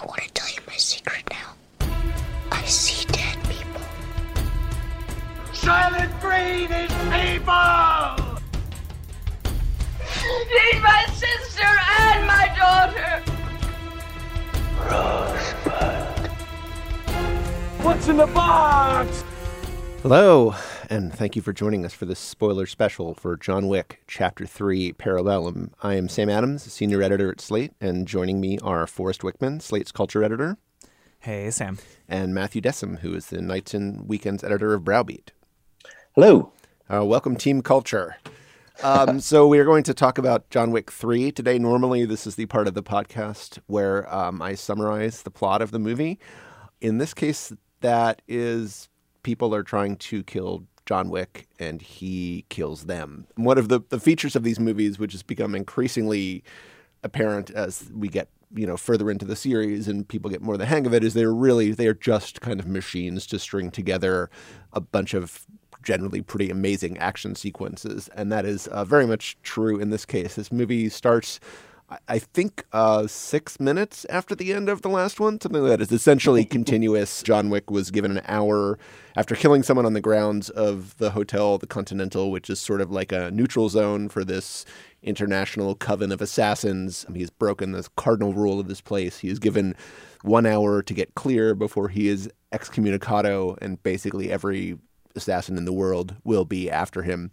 I want to tell you my secret now. I see dead people. Soylent Green is people! Need my sister and my daughter! Rosebud. What's in the box? Hello, and thank you for joining us for this spoiler special for John Wick Chapter 3 Parabellum. I am Sam Adams, senior editor at Slate, and joining me are Forrest Wickman, Slate's culture editor, Hey, Sam. and Matthew Dessem, who is the Nights and Weekends editor of Browbeat. Hello. Uh, welcome, Team Culture. Um, so we are going to talk about John Wick 3 today. Normally, this is the part of the podcast where um, I summarize the plot of the movie. In this case, that is people are trying to kill John Wick and he kills them. One of the, the features of these movies, which has become increasingly apparent as we get you know further into the series and people get more the hang of it is they're really they are just kind of machines to string together a bunch of generally pretty amazing action sequences and that is uh, very much true in this case this movie starts I- think uh, six minutes after the end of the last one, something like that is essentially continuous. John Wick was given an hour after killing someone on the grounds of the hotel, the Continental, which is sort of like a neutral zone for this international coven of assassins. He's broken the cardinal rule of this place. He is given one hour to get clear before he is excommunicado, and basically every assassin in the world will be after him.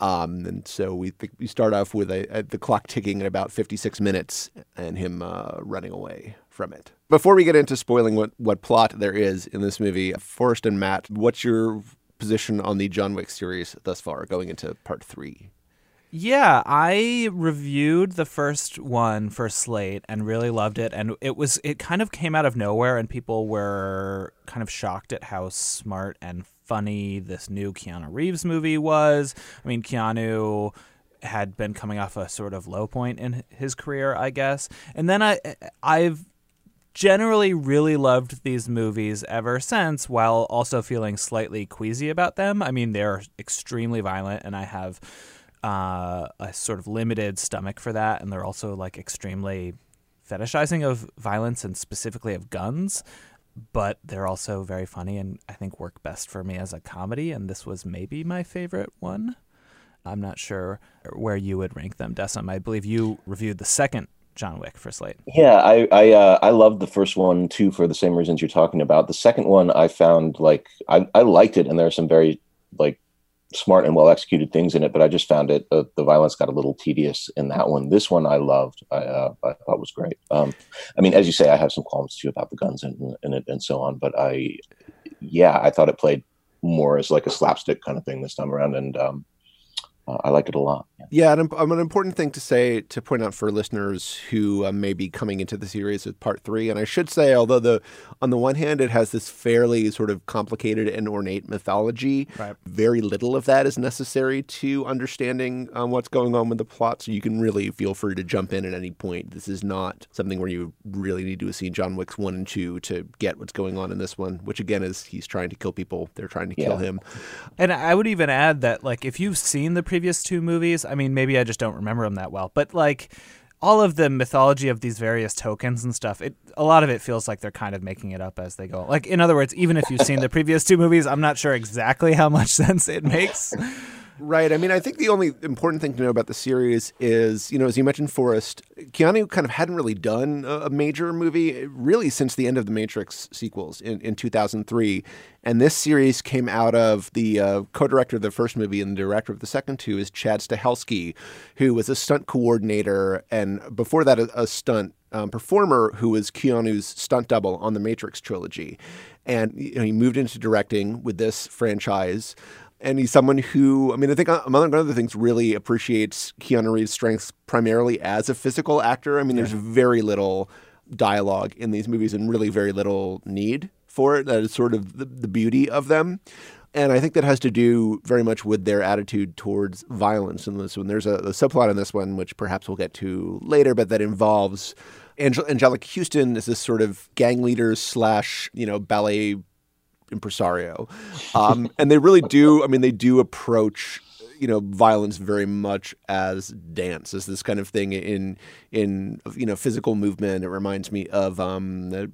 Um, and so we we start off with a, a, the clock ticking at about 56 minutes and him uh, running away from it. Before we get into spoiling what, what plot there is in this movie, Forrest and Matt, what's your position on the John Wick series thus far, going into part three? Yeah, I reviewed the first one for Slate and really loved it and it was it kind of came out of nowhere and people were kind of shocked at how smart and funny this new Keanu Reeves movie was. I mean, Keanu had been coming off a sort of low point in his career, I guess. And then I I've generally really loved these movies ever since while also feeling slightly queasy about them. I mean, they're extremely violent and I have uh, a sort of limited stomach for that, and they're also like extremely fetishizing of violence and specifically of guns. But they're also very funny and I think work best for me as a comedy. And this was maybe my favorite one. I'm not sure where you would rank them, Dessem. I believe you reviewed the second John Wick for Slate. Yeah, I I uh, I loved the first one too for the same reasons you're talking about. The second one I found like I I liked it, and there are some very like smart and well executed things in it, but I just found it uh, the violence got a little tedious in that one. This one I loved. I uh, I thought was great. Um, I mean, as you say, I have some qualms too about the guns and and and so on, but I yeah, I thought it played more as like a slapstick kind of thing this time around, and um, uh, I liked it a lot. Yeah. Yeah, and um, an important thing to say to point out for listeners who uh, may be coming into the series with part three, and I should say, although the on the one hand it has this fairly sort of complicated and ornate mythology, Right. very little of that is necessary to understanding um, what's going on with the plot. So you can really feel free to jump in at any point. This is not something where you really need to have seen John Wick's one and two to get what's going on in this one, which again is he's trying to kill people. They're trying to kill him. And I would even add that, like, if you've seen the previous two movies, I mean, maybe I just don't remember them that well, but like, all of the mythology of these various tokens and stuff, it a lot of it feels like they're kind of making it up as they go. Like, in other words, even if you've seen the previous two movies, I'm not sure exactly how much sense it makes. Right. I mean, I think the only important thing to know about the series is, you know, as you mentioned, Forrest, Keanu kind of hadn't really done a, major movie really since the end of the Matrix sequels in, in 2003. And this series came out of the uh, co director of the first movie and the director of the second two is Chad Stahelski, who was a stunt coordinator and before that, a, a stunt um, performer who was Keanu's stunt double on the Matrix trilogy. And you know, he moved into directing with this franchise and he's someone who, I mean, I think uh, among other things, really appreciates Keanu Reeves' strengths primarily as a physical actor. I mean, there's very little dialogue in these movies and really very little need for it. That is sort of the, the beauty of them. And I think that has to do very much with their attitude towards violence in this one. There's a, a subplot in this one, which perhaps we'll get to later, but that involves Angel- Anjelica Huston as this sort of gang leader slash, you know, ballet impresario. Um, and they really do, I mean, they do approach, you know violence very much as dance, as this kind of thing in in you know physical movement. It reminds me of um, the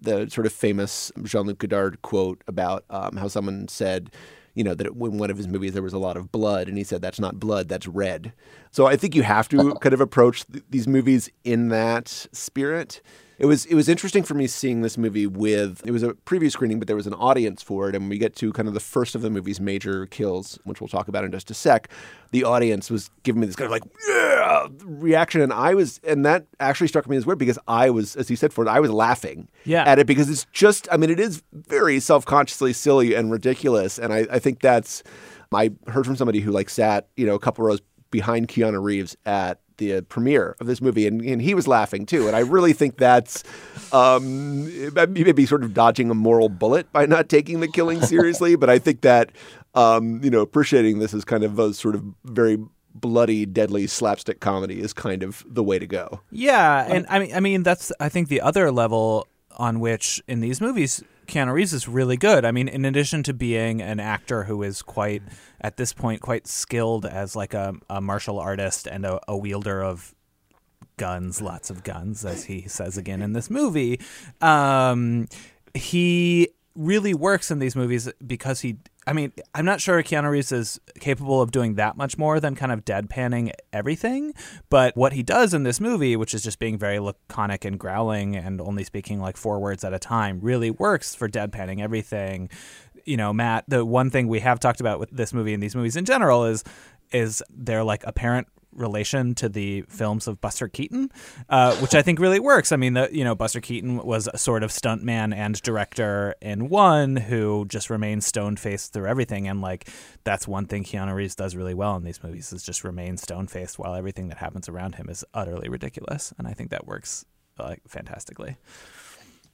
the sort of famous Jean Luc Godard quote about um, how someone said you know, that in one of his movies there was a lot of blood, and he said that's not blood, that's red. So I think you have to kind of approach th- these movies in that spirit. It was it was interesting for me seeing this movie with it was a preview screening, but there was an audience for it, and we get to kind of the first of the movie's major kills, which we'll talk about in just a sec. The audience was giving me this kind of like yeah reaction, and I was, and that actually struck me as weird because I was, as you said, for it, I was laughing Yeah. at it because it's just, I mean, it is very self consciously silly and ridiculous, and I, I think that's. I heard from somebody who like sat, you know, a couple rows behind Keanu Reeves at the premiere of this movie, and, and he was laughing too. And I really think that's um, maybe sort of dodging a moral bullet by not taking the killing seriously. but I think that um, you know appreciating this as kind of a sort of very bloody, deadly slapstick comedy is kind of the way to go. Yeah, and I mean, I mean that's I think the other level on which in these movies Keanu Reeves is really good. I mean, in addition to being an actor who is quite at this point quite skilled as like a, a martial artist and a, a wielder of guns, lots of guns, as he says again in this movie. Um, he really works in these movies because he. I mean, I'm not sure Keanu Reeves is capable of doing that much more than kind of deadpanning everything. But what he does in this movie, which is just being very laconic and growling and only speaking like four words at a time, really works for deadpanning everything. You know, Matt, the one thing we have talked about with this movie and these movies in general is is their like apparent relation to the films of Buster Keaton, uh, which I think really works. I mean, the, you know, Buster Keaton was a sort of stuntman and director in one who just remains stone faced through everything, and like that's one thing Keanu Reeves does really well in these movies is just remain stone faced while everything that happens around him is utterly ridiculous, and I think that works like fantastically.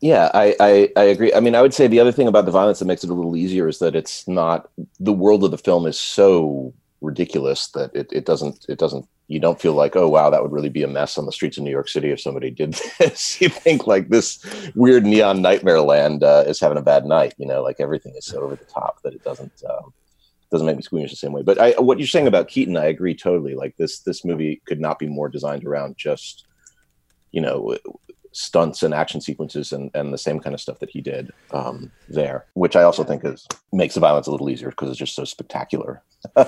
Yeah, I, I, I agree. I mean, I would say the other thing about the violence that makes it a little easier is that it's not the world of the film is so ridiculous that it, it doesn't it doesn't you don't feel like oh wow that would really be a mess on the streets of New York City if somebody did this. you think like this weird neon nightmare land uh, is having a bad night. You know, like everything is so over the top that it doesn't um, doesn't make me squeamish the same way. But I, what you're saying about Keaton, I agree totally. Like this this movie could not be more designed around just you know stunts and action sequences and, and the same kind of stuff that he did um, there, which I also think is makes the violence a little easier because it's just so spectacular.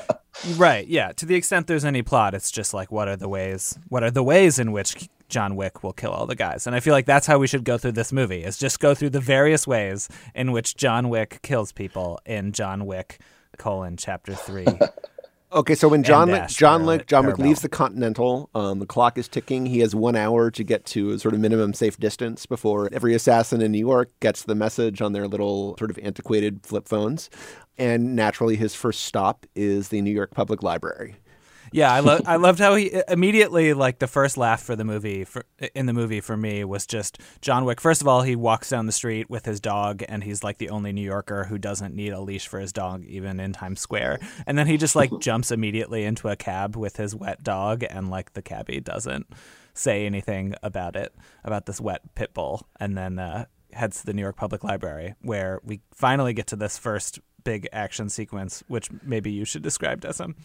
right. Yeah. To the extent there's any plot, it's just like what are the ways? What are the ways in which John Wick will kill all the guys? And I feel like that's how we should go through this movie: is just go through the various ways in which John Wick kills people in John Wick colon chapter three. Okay, so when John dash John Wick, John Wick leaves the Continental, um, the clock is ticking. He has one hour to get to a sort of minimum safe distance before every assassin in New York gets the message on their little sort of antiquated flip phones. And naturally, his first stop is the New York Public Library. Yeah, I love I loved how he immediately like the first laugh for the movie for in the movie for me was just John Wick. First of all, he walks down the street with his dog and he's like the only New Yorker who doesn't need a leash for his dog even in Times Square. And then he just like jumps immediately into a cab with his wet dog and like the cabbie doesn't say anything about it about this wet pit bull and then uh, heads to the New York Public Library where we finally get to this first big action sequence which maybe you should describe Dessem.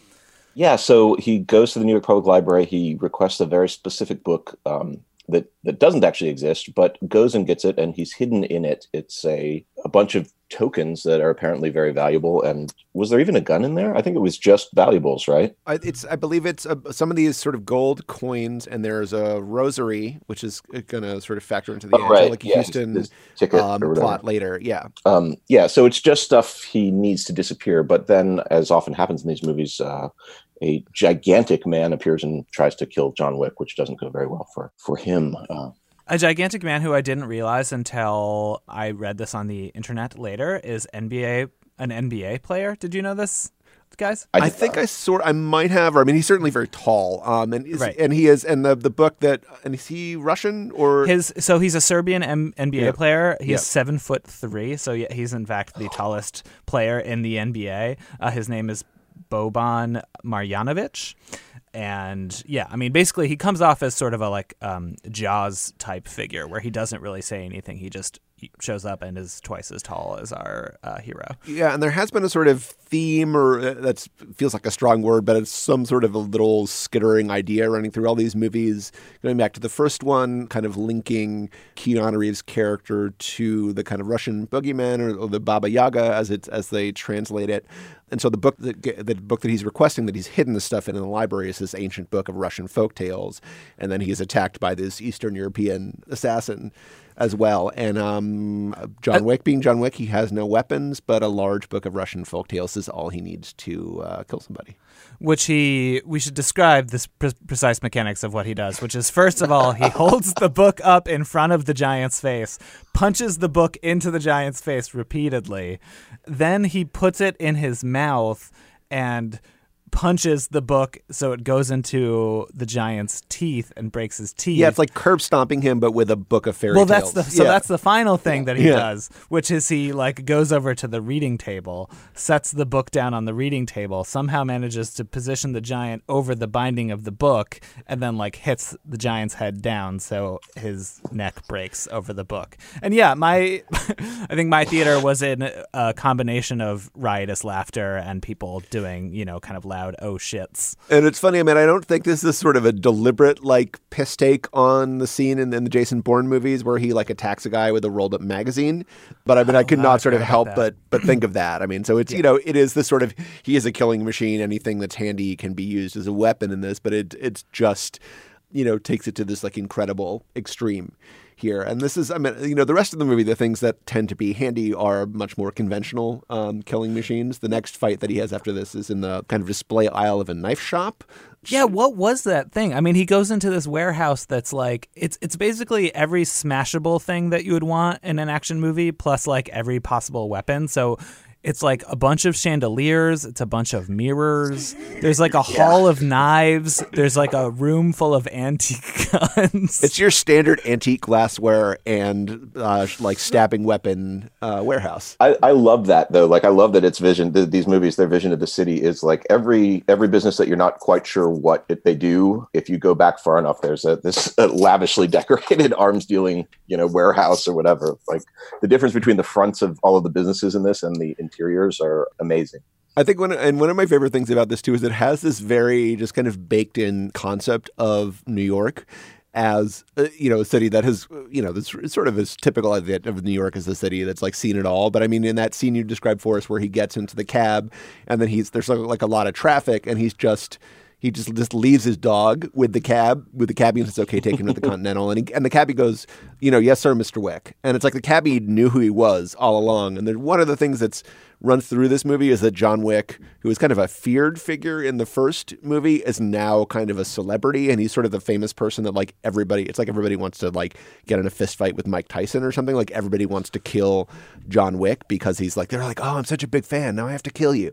Yeah, so he goes to the New York Public Library. He requests a very specific book um, that that doesn't actually exist, but goes and gets it, and he's hidden in it. It's a a bunch of tokens that are apparently very valuable. And was there even a gun in there? I think it was just valuables, right? I, it's, I believe it's uh, some of these sort of gold coins, and there's a rosary, which is going to sort of factor into the Oh, right, Anjelica yeah, Huston his um, plot later. Yeah. Um, yeah, so it's just stuff he needs to disappear. But then, as often happens in these movies, uh, a gigantic man appears and tries to kill John Wick, which doesn't go very well for for him. Uh, A gigantic man who I didn't realize until I read this on the internet later is NBA an NBA player. Did you know this, guys? I, did think not. I sort I might have. Or I mean, he's certainly very tall. Um, and is, Right. and he is, and the the book that and is he Russian or His so he's a Serbian M- NBA Yeah. player. He's Yeah. seven foot three, so yeah, he's in fact the tallest player in the NBA. Uh, his name is Boban Marjanovic. And yeah, I mean, basically, he comes off as sort of a like um, Jaws type figure, where he doesn't really say anything. He just shows up and is twice as tall as our uh, hero. Yeah, and there has been a sort of theme, or uh, that feels like a strong word, but it's some sort of a little skittering idea running through all these movies. Going back to the first one, kind of linking Keanu Reeves' character to the kind of Russian boogeyman or, or the Baba Yaga, as it as they translate it. And so the book that the book that he's requesting that he's hidden the stuff in, in the library is this ancient book of Russian folk tales, and then he is attacked by this Eastern European assassin as well. And um, John Wick, being John Wick, he has no weapons, but a large book of Russian folk tales is all he needs to uh, kill somebody. Which he, we should describe this pre- precise mechanics of what he does, which is first of all, he holds the book up in front of the giant's face, punches the book into the giant's face repeatedly, then he puts it in his mouth and punches the book so it goes into the giant's teeth and breaks his teeth. Yeah, it's like curb stomping him, but with a book of fairy well, tales. that's the so Yeah. that's the final thing that he Yeah. does, which is he like goes over to the reading table, sets the book down on the reading table, somehow manages to position the giant over the binding of the book, and then like hits the giant's head down so his neck breaks over the book. And yeah, my I think my theater was in a combination of riotous laughter and people doing you know kind of loud oh shits. And it's funny. I mean, I don't think this is sort of a deliberate like piss take on the scene in, in the Jason Bourne movies where he like attacks a guy with a rolled up magazine. But I mean, I oh, could I not sort of help but but think of that. I mean, so it's you know, it is the sort of he is a killing machine. Anything that's handy can be used as a weapon in this. But it it's just you know takes it to this like incredible extreme here. And this is, I mean, you know, the rest of the movie, the things that tend to be handy are much more conventional um, killing machines. The next fight that he has after this is in the kind of display aisle of a knife shop. Yeah, what was that thing? I mean, he goes into this warehouse that's like it's it's basically every smashable thing that you would want in an action movie plus like every possible weapon. So it's like a bunch of chandeliers, it's a bunch of mirrors. There's like a hall of knives. There's like a room full of antique guns. It's your standard antique glassware and uh, like stabbing weapon uh, warehouse. I, I love that though. Like I love that its vision. Th- these movies, their vision of the city is like every every business that you're not quite sure what it, they do. If you go back far enough, there's a this uh, lavishly decorated arms dealing you know warehouse or whatever. Like the difference between the fronts of all of the businesses in this and the interiors are amazing. I think one and one of my favorite things about this too is it has this very just kind of baked in concept of New York as uh, you know a city that has you know this sort of as typical of, it, of New York as a city that's like seen it all. But I mean, in that scene you described for us where he gets into the cab and then he's there's like a lot of traffic and he's just he just just leaves his dog with the cab with the cabbie and it's okay take him to the Continental. And he, and the cabbie goes you know yes sir Mr. Wick. And it's like the cabbie knew who he was all along. And then one of the things that's runs through this movie is that John Wick who was kind of a feared figure in the first movie is now kind of a celebrity. And he's sort of the famous person that like everybody it's like everybody wants to like get in a fist fight with Mike Tyson or something. Like everybody wants to kill John Wick because he's like they're like oh I'm such a big fan. Now I have to kill you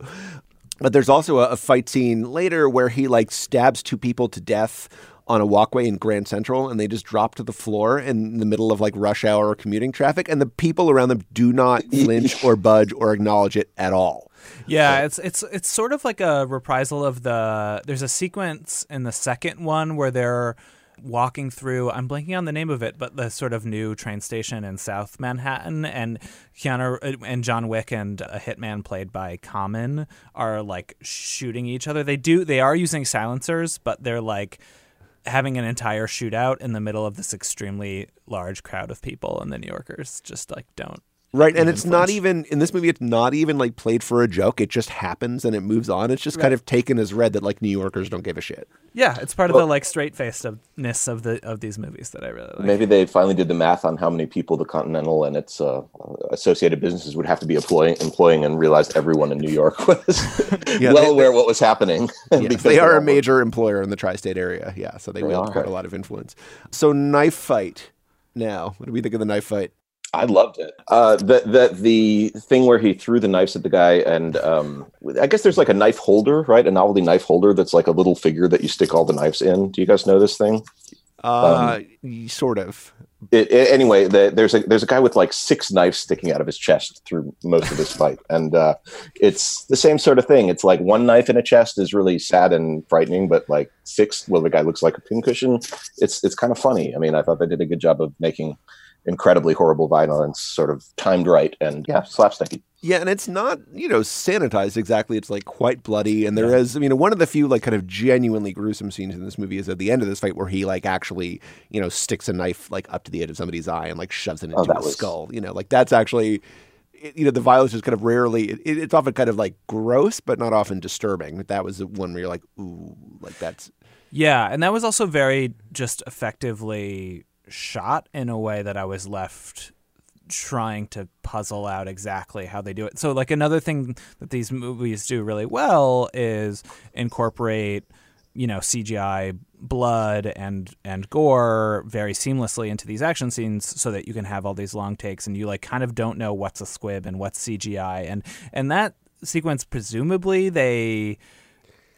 but there's also a, a fight scene later where he like stabs two people to death on a walkway in Grand Central and they just drop to the floor in the middle of like rush hour or commuting traffic and the people around them do not flinch or budge or acknowledge it at all. Yeah, it's it's it's sort of like a reprisal of the. There's a sequence in the second one where they're walking through. I'm blanking on the name of it, but the sort of new train station in South Manhattan, and Keanu uh, and John Wick and a hitman played by Common are like shooting each other. They do. They are using silencers, but they're like having an entire shootout in the middle of this extremely large crowd of people, and the New Yorkers just like don't. Right. And Even it's not even in this movie, it's not even like played for a joke. It just happens and it moves on. It's just kind of taken as read that like New Yorkers don't give a shit. Yeah, it's part of the like straight facedness of the of these movies that I really like. Maybe they finally did the math on how many people the Continental and its uh, associated businesses would have to be employing, employing and realized everyone in New York was Yeah, well they- aware of what was happening. Yes, because they are a were- major employer in the tri-state area. Yeah, so they, They wield are. quite a lot of influence. So knife fight. Now, what do we think of the knife fight? I loved it. Uh, the the the thing where he threw the knives at the guy, and um, I guess there's like a knife holder, right? A novelty knife holder that's like a little figure that you stick all the knives in. Do you guys know this thing? Uh, sort of. It, it- anyway, the, there's a there's a guy with like six knives sticking out of his chest through most of this fight, and uh, it's the same sort of thing. It's like one knife in a chest is really sad and frightening, but like six, well, the guy looks like a pincushion. It's it's kind of funny. I mean, I thought they did a good job of making incredibly horrible violence, sort of timed right, and yeah, slapsticky. Yeah, and it's not, you know, sanitized exactly. It's like quite bloody. And there is, you know, one of the few like kind of genuinely gruesome scenes in this movie is at the end of this fight where he like actually, you know, sticks a knife like up to the edge of somebody's eye and like shoves it Oh, into that his was- skull. You know, like that's actually, you know, the violence is kind of rarely, it, it's often kind of like gross, but not often disturbing. That was the one where you're like, ooh, like that's, Yeah, and that was also very just effectively shot in a way that I was left trying to puzzle out exactly how they do it. So like another thing that these movies do really well is incorporate you know CGI blood and and gore very seamlessly into these action scenes so that you can have all these long takes and you like kind of don't know what's a squib and what's CGI and and that sequence presumably they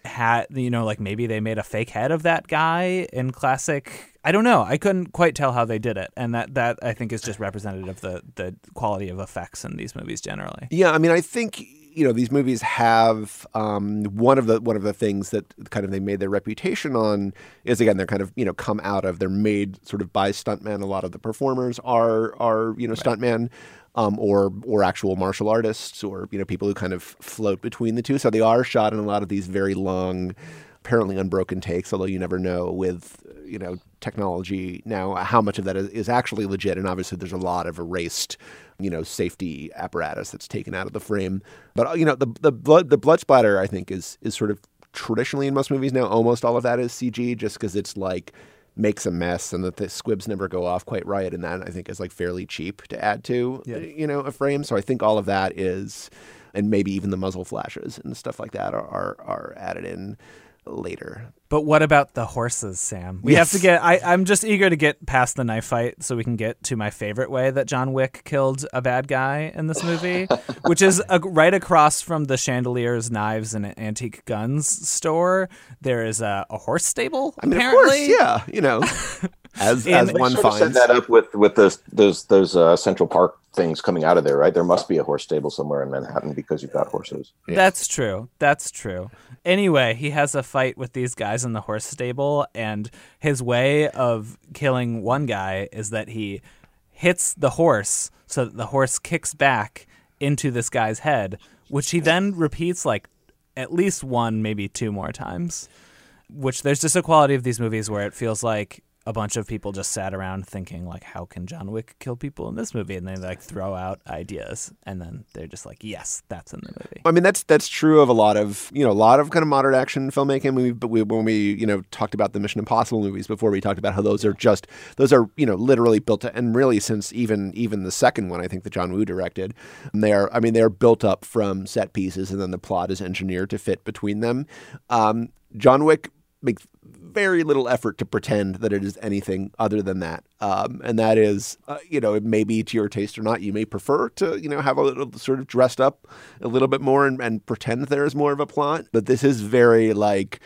had you know like maybe they made a fake head of that guy in classic I don't know I couldn't quite tell how they did it and that that I think is just representative of the the quality of effects in these movies generally Yeah, I mean, I think you know these movies have um, one of the one of the things that kind of they made their reputation on is again they're kind of you know come out of they're made sort of by stuntmen. A lot of the performers are are you know stuntmen. Um, or or actual martial artists, or you know people who kind of float between the two. So they are shot in a lot of these very long, apparently unbroken takes. Although you never know with you know technology now how much of that is, is actually legit. And obviously there's a lot of erased you know safety apparatus that's taken out of the frame. But uh, you know the the blood the blood splatter I think is is sort of traditionally in most movies now almost all of that is CG just because it's like makes a mess and that the squibs never go off quite right and that I think is like fairly cheap to add to you know a frame. So I think all of that is and maybe even the muzzle flashes and stuff like that are are, are added in later. But what about the horses, Sam? We Yes. have to get. I, I'm just eager to get past the knife fight so we can get to my favorite way that John Wick killed a bad guy in this movie, which is a, right across from the chandeliers, knives, and antique guns store. There is a, a horse stable. I mean, apparently, of course, yeah, you know, as as one Sort of set finds. that up with with those those those uh, Central Park things coming out of there, right? There must be a horse stable somewhere in Manhattan because you've got horses. That's true. That's true. Anyway, he has a fight with these guys in the horse stable, and his way of killing one guy is that he hits the horse so that the horse kicks back into this guy's head, which he then repeats like at least one, maybe two more times. Which there's just a quality of these movies where it feels like a bunch of people just sat around thinking like, how can John Wick kill people in this movie? And they like throw out ideas, and then they're just like, yes, that's in the movie. I mean, that's that's true of a lot of you know a lot of kind of modern action filmmaking. We, but we, when we you know talked about the Mission Impossible movies before, we talked about how those are just those are you know literally built to, and really since even even the second one, I think that John Woo directed, they are I mean they are built up from set pieces, and then the plot is engineered to fit between them. Um, John Wick makes very little effort to pretend that it is anything other than that. Um, and that is, uh, you know, it may be to your taste or not. You may prefer to, you know, have a little sort of dressed up a little bit more and, and pretend there is more of a plot. But this is very like,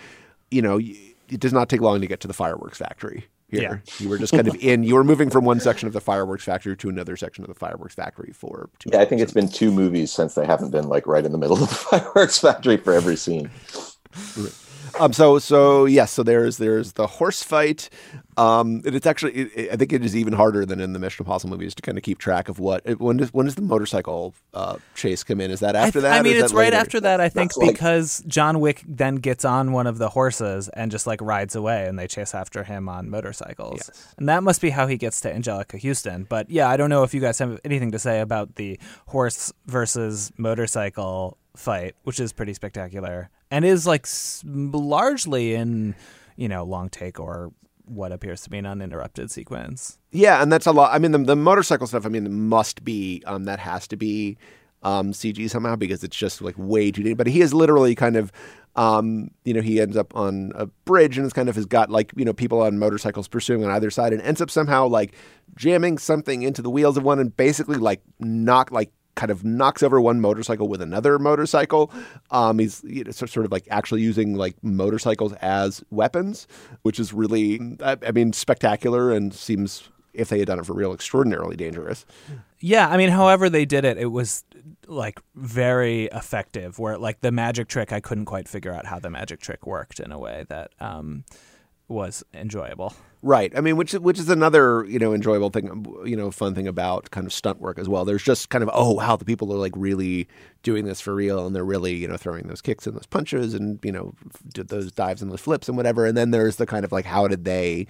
you know, it does not take long to get to the fireworks factory. Here, you were just kind of in. You were moving from one section of the fireworks factory to another section of the fireworks factory for two. Yeah, I think it's been two movies since they haven't been like right in the middle of the fireworks factory for every scene. Um, so so yes, so there's there's the horse fight. Um, and it's actually it, it- I think it is even harder than in the Mission Impossible movies to kind of keep track of what it, when does when does the motorcycle uh, chase come in? Is that I after th- that? I mean, it's that right later? after that. I think That's like- because John Wick then gets on one of the horses and just like rides away, and they chase after him on motorcycles, and that must be how he gets to Anjelica Huston. But yeah, I don't know if you guys have anything to say about the horse versus motorcycle fight, which is pretty spectacular and is like largely in you know long take or what appears to be an uninterrupted sequence. Yeah, and that's a lot. I mean, the, the motorcycle stuff. I mean, must be um, that has to be um, CG somehow because it's just like way too. deep. But he is literally kind of, um, you know, he ends up on a bridge and it's kind of has got like you know people on motorcycles pursuing on either side and ends up somehow like jamming something into the wheels of one and basically like knock like kind of knocks over one motorcycle with another motorcycle. Um, he's you know, sort of like actually using like motorcycles as weapons, which is really, I, I mean, spectacular and seems, if they had done it for real, extraordinarily dangerous. Yeah, I mean, however they did it, it was like very effective. Where like the magic trick, I couldn't quite figure out how the magic trick worked in a way that um, was enjoyable. Right. I mean, which which is another you know enjoyable thing, you know, fun thing about kind of stunt work as well. There's just kind of oh wow, the people are like really doing this for real, and they're really you know throwing those kicks and those punches and you know did those dives and those flips and whatever. And then there's the kind of like how did they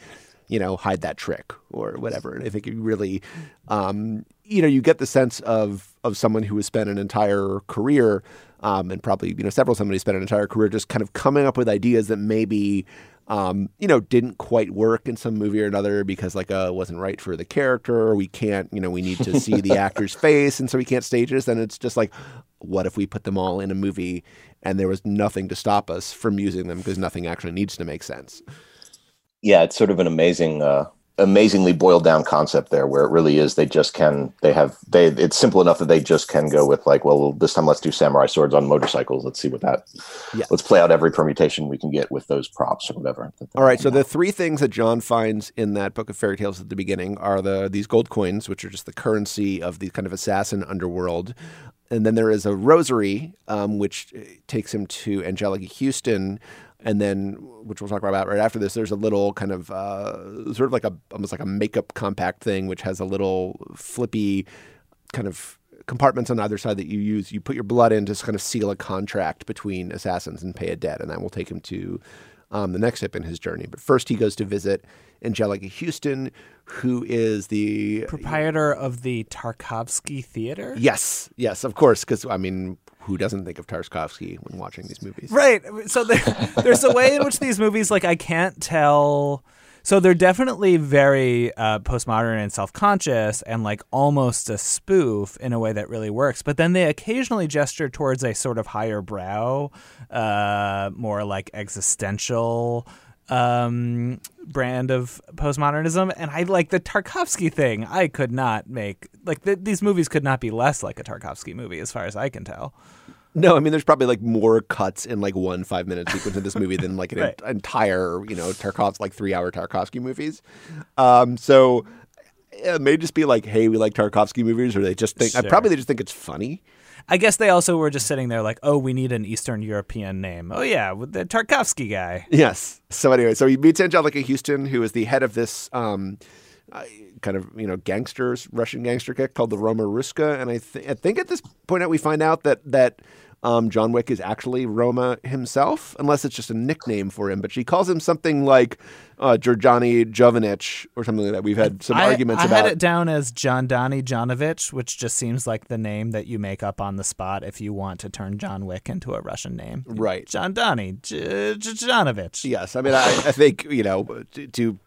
you know hide that trick or whatever. And I think you really um, you know you get the sense of of someone who has spent an entire career um, and probably you know several somebody spent an entire career just kind of coming up with ideas that maybe um, you know, didn't quite work in some movie or another because like uh, it wasn't right for the character. Or we can't, you know, we need to see the actor's face, and so we can't stage this. And it's just like, what if we put them all in a movie and there was nothing to stop us from using them because nothing actually needs to make sense. Yeah, it's sort of an amazing uh, amazingly boiled down concept there where it really is they just can they have they it's simple enough that they just can go with like well this time let's do samurai swords on motorcycles. Let's see what that yeah. let's play out every permutation we can get with those props or whatever all right so the three things that john finds in that book of fairy tales at the beginning are the these gold coins which are just the currency of the kind of assassin underworld. And then there is a rosary um, which takes him to anjelica huston and then which we'll talk about right after this there's a little kind of uh, sort of like a almost like a makeup compact thing which has a little flippy kind of compartments on either side that you use. You put your blood in to kind of seal a contract between assassins and pay a debt and that will take him to um, the next step in his journey. But first he goes to visit anjelica huston who is the proprietor of the tarkovsky theater yes yes of course because i mean who doesn't think of Tarkovsky when watching these movies? Right. So there, there's a way in which these movies, like, I can't tell. So they're definitely very uh, postmodern and self-conscious, and like almost a spoof in a way that really works. But then they occasionally gesture towards a sort of higher brow, uh, more like existential um, brand of postmodernism, and I like the Tarkovsky thing. I could not make like the, these movies could not be less like a Tarkovsky movie, as far as I can tell. No, I mean, there's probably like more cuts in like one five minute sequence of this movie than like an right. entire, you know, Tarkovsky like three hour Tarkovsky movies. Um, so it may just be like, hey, we like Tarkovsky movies, or they just think, sure. probably they just think it's funny. I guess they also were just sitting there like, oh, we need an Eastern European name. Oh yeah, with the Tarkovsky guy. Yes. So anyway, so he meets Anjelica Huston, who is the head of this um, uh, kind of you know gangsters, Russian gangster kick called the Roma Ruska, and I, th- I think at this point out we find out that that um, John Wick is actually Roma himself, unless it's just a nickname for him. But she calls him something like uh, Georgiani Jovanich or something like that. We've had some I, arguments I about. I had it down as John Donny Jonovich, which just seems like the name that you make up on the spot if you want to turn John Wick into a Russian name. Right. John Donny J- J- Jonovich. Yes. I mean, I, I think, you know, to, to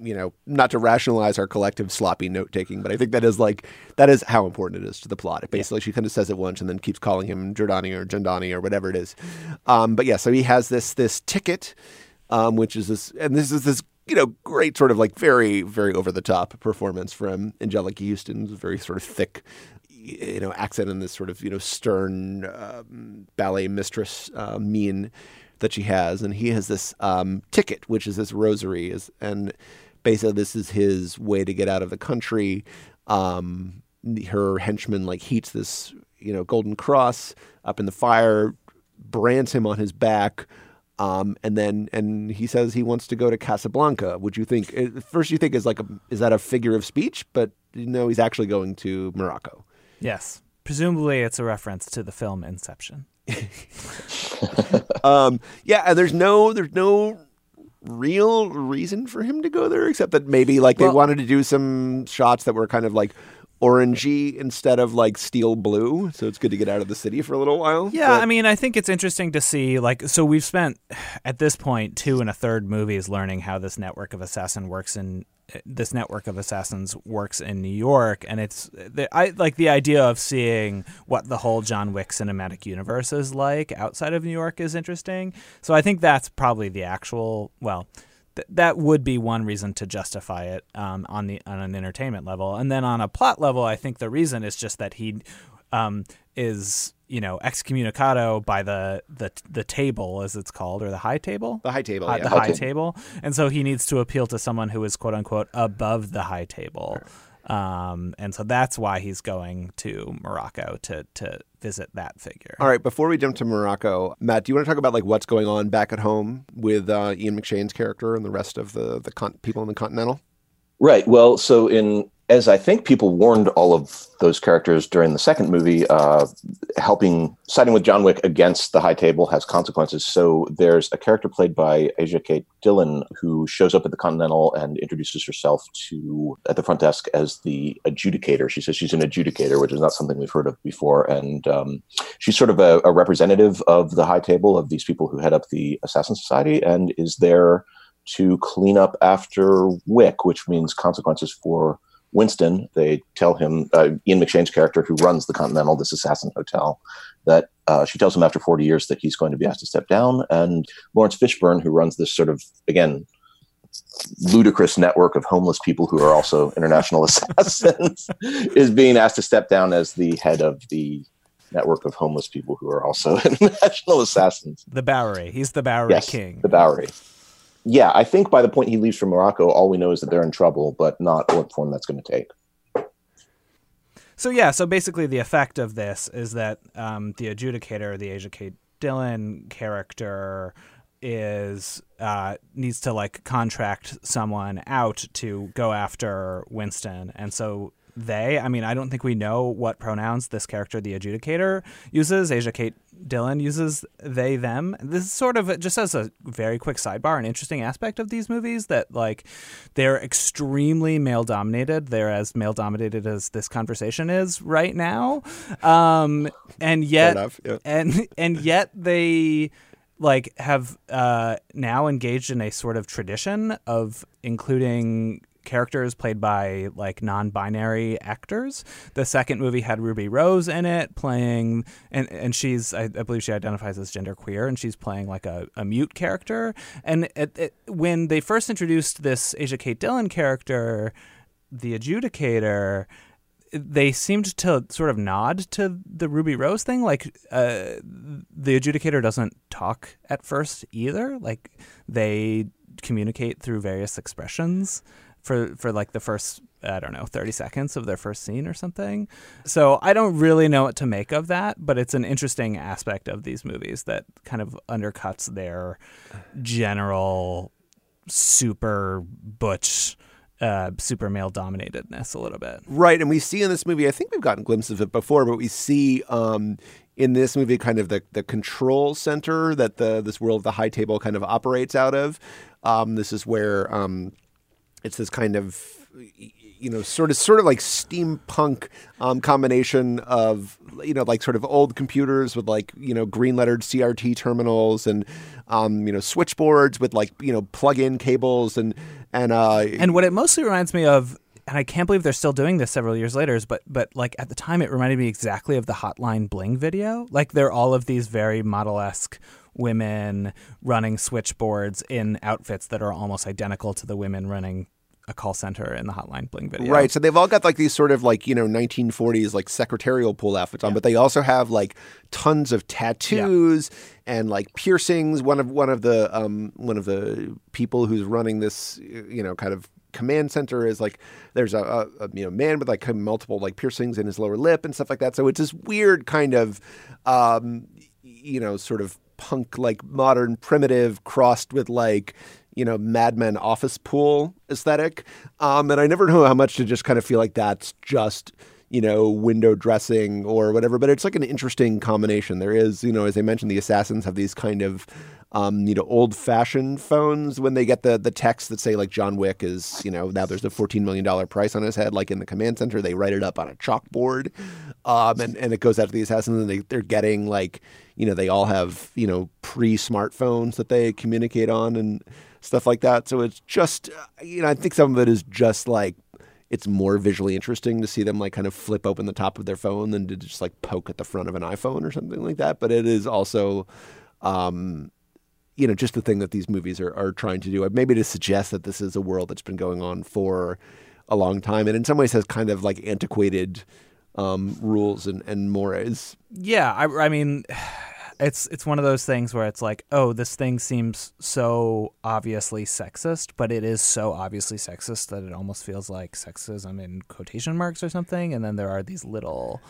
you know, not to rationalize our collective sloppy note taking, but I think that is like that is how important it is to the plot. It basically, yeah. she kind of says it once and then keeps calling him Jordani or Jandani or whatever it is. Um, but yeah, so he has this this ticket, um, which is this, and this is this you know great sort of like very very over the top performance from Anjelica Huston's very sort of thick you know accent and this sort of you know stern um, ballet mistress uh, mien that she has, and he has this um, ticket, which is this rosary, is and basically this is his way to get out of the country. Um, her henchman like heats this you know golden cross up in the fire, brands him on his back. Um, and then and he says he wants to go to Casablanca. Would you think first you think is like a, is that a figure of speech? But you know he's actually going to Morocco. Yes, presumably it's a reference to the film Inception. um, yeah, and there's no there's no real reason for him to go there except that maybe like well, they wanted to do some shots that were kind of like orangey instead of like steel blue. So it's good to get out of the city for a little while. Yeah, but... I mean, I think it's interesting to see like so we've spent at this point two and a third movies learning how this network of assassin works in this network of assassins works in New York, and it's the, I like the idea of seeing what the whole John Wick cinematic universe is like outside of New York is interesting. So I think that's probably the actual well. Th- that would be one reason to justify it um, on the on an entertainment level, and then on a plot level, I think the reason is just that he um, is you know excommunicado by the the the table as it's called or the high table the high table uh, yeah. the high table and so he needs to appeal to someone who is quote unquote above the high table Um, and so that's why he's going to Morocco to to visit that figure. All right, before we jump to Morocco, Matt, do you want to talk about like what's going on back at home with uh, Ian McShane's character and the rest of the the con- people in the Continental? Right. Well, so in as I think people warned all of those characters during the second movie, uh, helping siding with John Wick against the High Table has consequences. So there's a character played by Asia Kate Dillon who shows up at the Continental and introduces herself to at the front desk as the adjudicator. She says she's an adjudicator, which is not something we've heard of before, and um, she's sort of a, a representative of the High Table of these people who head up the Assassin Society, and is there to clean up after Wick, which means consequences for Winston, they tell him, uh, Ian McShane's character, who runs the Continental, this assassin hotel, that uh, she tells him after 40 years that he's going to be asked to step down. And Laurence Fishburne, who runs this sort of, again, ludicrous network of homeless people who are also international assassins, is being asked to step down as the head of the network of homeless people who are also international assassins. The Bowery. He's the Bowery yes, king. The Bowery yeah, I think by the point he leaves for Morocco, all we know is that they're in trouble, but not what form that's going to take. So yeah, so basically the effect of this is that um, the adjudicator, the Asia Kate Dillon character, is uh, needs to like contract someone out to go after Winston, and so they. I mean, I don't think we know what pronouns this character, the adjudicator, uses. Asia Kate Dillon uses they them. This is sort of just as a very quick sidebar, an interesting aspect of these movies that like they're extremely male dominated. They're as male dominated as this conversation is right now, um, and yet enough, yeah. and and yet they like have uh, now engaged in a sort of tradition of including characters played by like non-binary actors. The second movie had Ruby Rose in it, playing, and and she's I, I believe she identifies as genderqueer, and she's playing like a, a mute character. And it, it, when they first introduced this Asia Kate Dillon character, the adjudicator, they seemed to sort of nod to the Ruby Rose thing. Like uh, the adjudicator doesn't talk at first either. Like they communicate through various expressions for for like the first I don't know 30 seconds of their first scene or something. So I don't really know what to make of that, but it's an interesting aspect of these movies that kind of undercuts their general super butch uh, super male dominatedness a little bit. Right, and we see in this movie, I think we've gotten glimpses of it before, but we see um, in this movie kind of the, the control center that the this world of the high table kind of operates out of. Um, this is where um, it's this kind of you know sort of sort of like steampunk um, combination of you know like sort of old computers with like you know green lettered CRT terminals and um, you know switchboards with like you know plug in cables and and uh, And what it mostly reminds me of, and I can't believe they're still doing this several years later, but but like at the time it reminded me exactly of the Hotline Bling video. Like they're all of these very model esque women running switchboards in outfits that are almost identical to the women running a call center in the Hotline Bling video. Right. So they've all got like these sort of like, you know, 1940s like secretarial pool outfits on, but they also have like tons of tattoos and like piercings. One of one of the um one of the people who's running this, you know, kind of command center is like there's a, a, a you know man with like multiple like piercings in his lower lip and stuff like that. So it's this weird kind of um you know, sort of punk like modern primitive crossed with like you know, Mad Men office pool aesthetic. Um, and I never know how much to just kind of feel like that's just, you know, window dressing or whatever. But it's like an interesting combination. There is, you know, as I mentioned, the assassins have these kind of, um, you know, old fashioned phones when they get the the text that say like John Wick is, you know, now there's a $14 million price on his head, like in the command center, they write it up on a chalkboard. Um, and, and it goes out to the assassins and they, they're getting like, you know, they all have, you know, pre smartphones that they communicate on. And, stuff like that. So it's just, uh, you know, I think some of it is just like it's more visually interesting to see them like kind of flip open the top of their phone than to just like poke at the front of an iPhone or something like that. But it is also, um, you know, just the thing that these movies are, are trying to do. Maybe to suggest that this is a world that's been going on for a long time and in some ways has kind of like antiquated um, rules and, and mores. Yeah, I, I mean, it's it's one of those things where it's like, oh, this thing seems so obviously sexist, but it is so obviously sexist that it almost feels like sexism in quotation marks or something. And then there are these little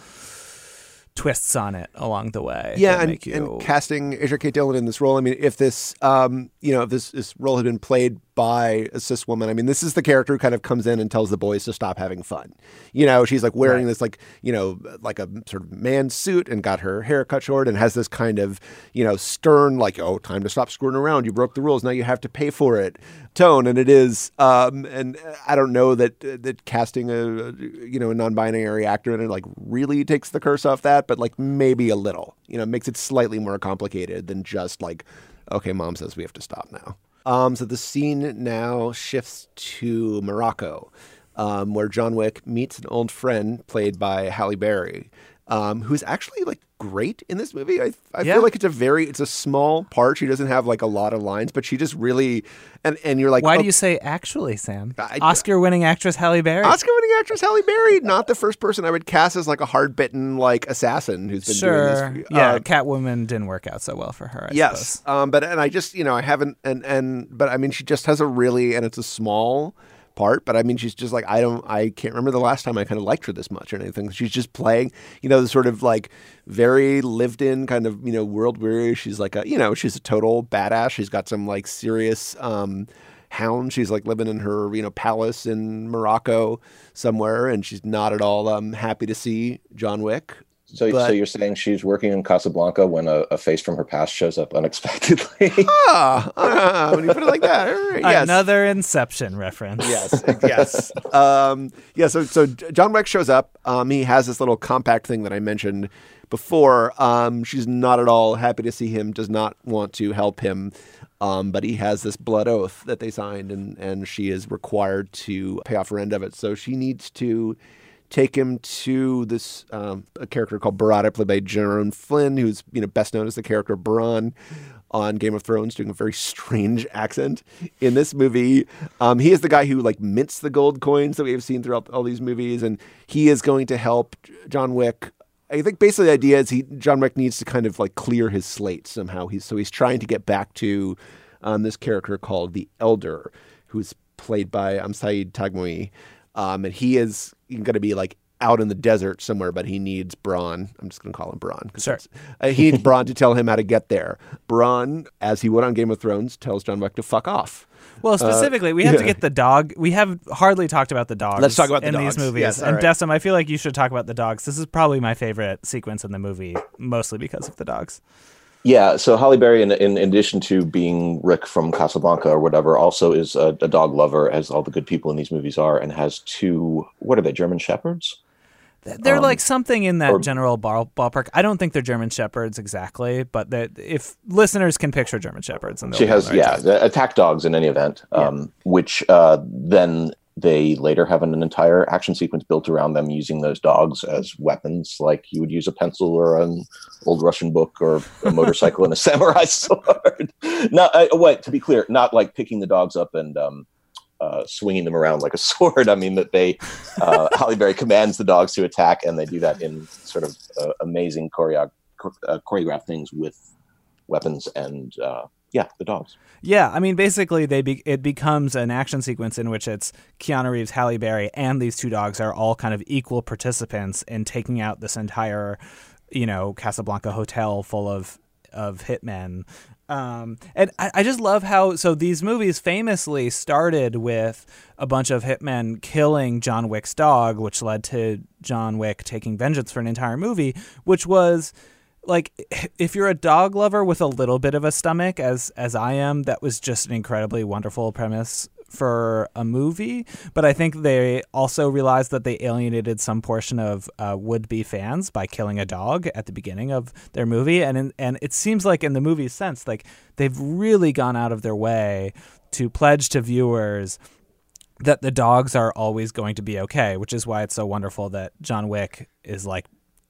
twists on it along the way. Yeah, and, you- and casting Asia Kate Dillon in this role. I mean, if this, um, you know, if this, this role had been played by a cis woman, I mean, this is the character who kind of comes in and tells the boys to stop having fun. You know, she's like wearing this, like, you know, like a sort of man suit and got her hair cut short and has this kind of, you know, stern, like, oh, time to stop screwing around. You broke the rules. Now you have to pay for it tone. And it is, um, and I don't know that, that casting a, you know, a non binary actor in it, like, really takes the curse off that, but like maybe a little, you know, makes it slightly more complicated than just like, okay, mom says we have to stop now. Um, so the scene now shifts to Morocco, um, where John Wick meets an old friend played by Halle Berry, um, who's actually like great in this movie. I, I Yeah. feel like it's a very it's a small part. She doesn't have like a lot of lines, but she just really and and you're like, Why oh, do you say actually, Sam? I- Oscar-winning actress Halle Berry. Oscar-winning actress Halle Berry, not the first person I would cast as like a hard-bitten like assassin who's been sure. doing this. yeah, uh, Catwoman didn't work out so well for her. I yes, suppose. um, but and I just you know I haven't and and but I mean she just has a really and it's a small part, but I mean she's just like I don't I can't remember the last time I kind of liked her this much or anything. She's just playing you know the sort of like very lived in kind of you know world weary. She's like a you know she's a total badass. She's got some like serious. um hound she's like living in her you know palace in morocco somewhere and she's not at all um happy to see john wick So, But- so you're saying she's working in Casablanca when a, a face from her past shows up unexpectedly? ah, ah, when you put it like that all right, yes. Another Inception reference. Yes, yes. Um, yeah, so so John Wick shows up. Um, he has this little compact thing that I mentioned before. Um, she's not at all happy to see him. Does not want to help him. Um, but he has this blood oath that they signed, and and she is required to pay off her end of it. So she needs to take him to this um, a character called Berrada, played by Jerome Flynn, who's you know best known as the character Bronn on Game of Thrones, doing a very strange accent in this movie. Um, he is the guy who like mints the gold coins that we have seen throughout all these movies, and he is going to help John Wick. I think basically the idea is he John Wick needs to kind of like clear his slate somehow. He's so he's trying to get back to um, this character called the Elder, who's played by um, Saeed Taghmaoui, um, and he is going to be like out in the desert somewhere, but he needs Bronn. I'm just going to call him Bronn. Sure. Uh, he needs Bronn to tell him how to get there. Bronn, as he would on Game of Thrones, tells John Wick to fuck off. Well, specifically, we have to get the dog. We have hardly talked about the dogs. Let's talk about the in dogs. these movies. Yes, and right. I feel like you should talk about the dogs. This is probably my favorite sequence in the movie, mostly because of the dogs. Yeah, so Halle Berry, in, in addition to being Rick from Casablanca or whatever, also is a, a dog lover, as all the good people in these movies are, and has two, what are they, German Shepherds? They're Um, like something in that or- general ball, ballpark. I don't think they're German shepherds exactly, but that if listeners can picture German shepherds, and She has, yeah, attack dogs in any event, um, which uh, then they later have an entire action sequence built around them using those dogs as weapons, like you would use a pencil or an old Russian book or a motorcycle and a samurai sword. Not, uh, what to be clear, not like picking the dogs up and um, uh, swinging them around like a sword. I mean that they, uh, Halle Berry commands the dogs to attack, and they do that in sort of uh, amazing choreo- uh, choreographed things with weapons and uh, yeah, the dogs. Yeah, I mean, basically, they be- it becomes an action sequence in which it's Keanu Reeves, Halle Berry, and these two dogs are all kind of equal participants in taking out this entire, you know, Casablanca hotel full of of hitmen. Um, and I, I just love how so these movies famously started with a bunch of hitmen killing John Wick's dog, which led to John Wick taking vengeance for an entire movie, which was like if you're a dog lover with a little bit of a stomach as as I am, that was just an incredibly wonderful premise for a movie. But I think they also realized that they alienated some portion of uh, would be fans by killing a dog at the beginning of their movie, and in, and it seems like in the movie's sense, like they've really gone out of their way to pledge to viewers that the dogs are always going to be okay, which is why it's so wonderful that John Wick is like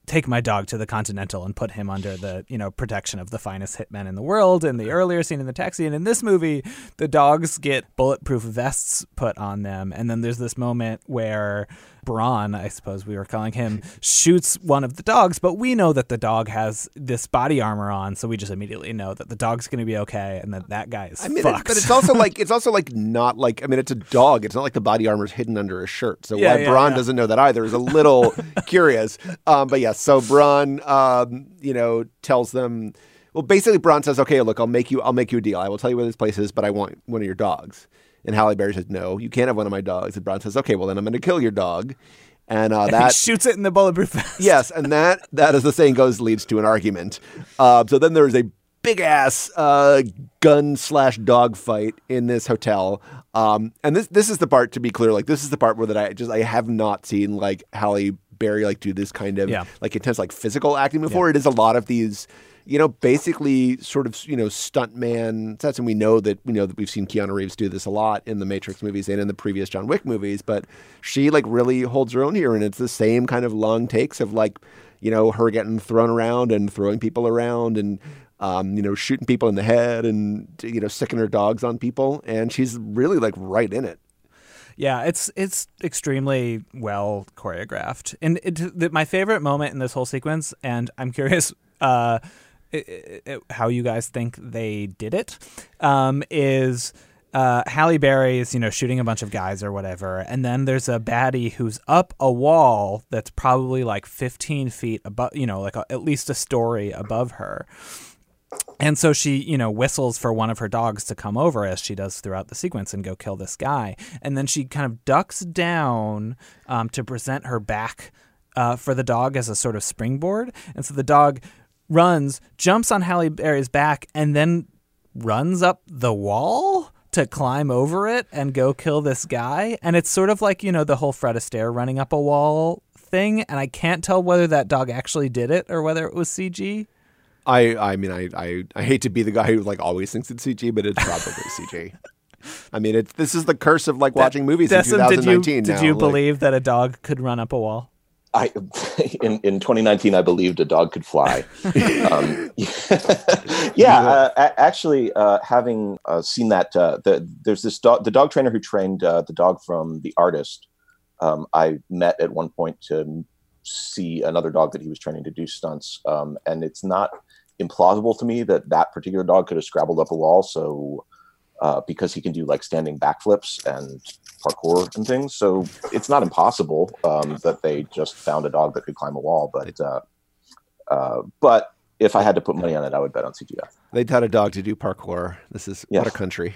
take my dog to the Continental and put him under the you know protection of the finest hitmen in the world. In the earlier scene in the taxi, and in this movie, the dogs get bulletproof vests put on them, and then there's this moment where Bronn, I suppose we were calling him, shoots one of the dogs, but we know that the dog has this body armor on, so we just immediately know that the dog's going to be okay, and that that guy is I mean, it- fucked. but it's also like it's also like not like I mean, it's a dog. It's not like the body armor is hidden under a shirt. So Yeah, why yeah, Bronn yeah. doesn't know that either is a little curious. Um, but yeah, so Bronn, um, you know, tells them. Well, basically, Bronn says, "Okay, look, I'll make you. I'll make you a deal. I will tell you where this place is, but I want one of your dogs." And Halle Berry says, "No, you can't have one of my dogs." And Bronn says, "Okay, well then I'm going to kill your dog." And uh, he that shoots it in the bulletproof vest. yes, and that that, as the saying goes, leads to an argument. Uh, so then there's a big ass uh, gun slash dog fight in this hotel. Um, and this this is the part to be clear, like this is the part where that I just I have not seen like Halle Berry like do this kind of Yeah. like intense like physical acting before. It is a lot of these. You know, basically, sort of, you know, stuntman sets, and we know that we know that we've seen Keanu Reeves do this a lot in the Matrix movies and in the previous John Wick movies. But she like really holds her own here, and it's the same kind of long takes of like, you know, her getting thrown around and throwing people around and um, you know, shooting people in the head and you know, sicking her dogs on people, and she's really like right in it. Yeah, it's it's extremely well choreographed, and it, the, my favorite moment in this whole sequence, and I'm curious uh, how you guys think they did it, um, is. Uh, Halle Berry is, you know, shooting a bunch of guys or whatever, and then there's a baddie who's up a wall that's probably like 15 feet above, you know, like a, at least a story above her, and so she, you know, whistles for one of her dogs to come over as she does throughout the sequence and go kill this guy. And then she kind of ducks down um, to present her back uh, for the dog as a sort of springboard. And so the dog runs, jumps on Halle Berry's back, and then runs up the wall to climb over it and go kill this guy. And it's sort of like, you know, the whole Fred Astaire running up a wall thing. And I can't tell whether that dog actually did it or whether it was CG. I I mean I, I I hate to be the guy who like always thinks it's CG, but it's probably CG. I mean, it's this is the curse of like watching movies in Dessem, did you 2019. did you Like, believe that a dog could run up a wall? I in in 2019, I believed a dog could fly. um, yeah, uh, actually, uh, having uh, seen that, uh, the, there's this dog, the dog trainer who trained uh, the dog from The Artist. Um, I met at one point to see another dog that he was training to do stunts, um, and it's not implausible to me that that particular dog could have scrabbled up a wall. So. Uh, because he can do like standing backflips and parkour and things. So it's not impossible um, that they just found a dog that could climb a wall. But uh, uh, but if I had to put money on it, I would bet on CGI. They taught a dog to do parkour. This is what a country.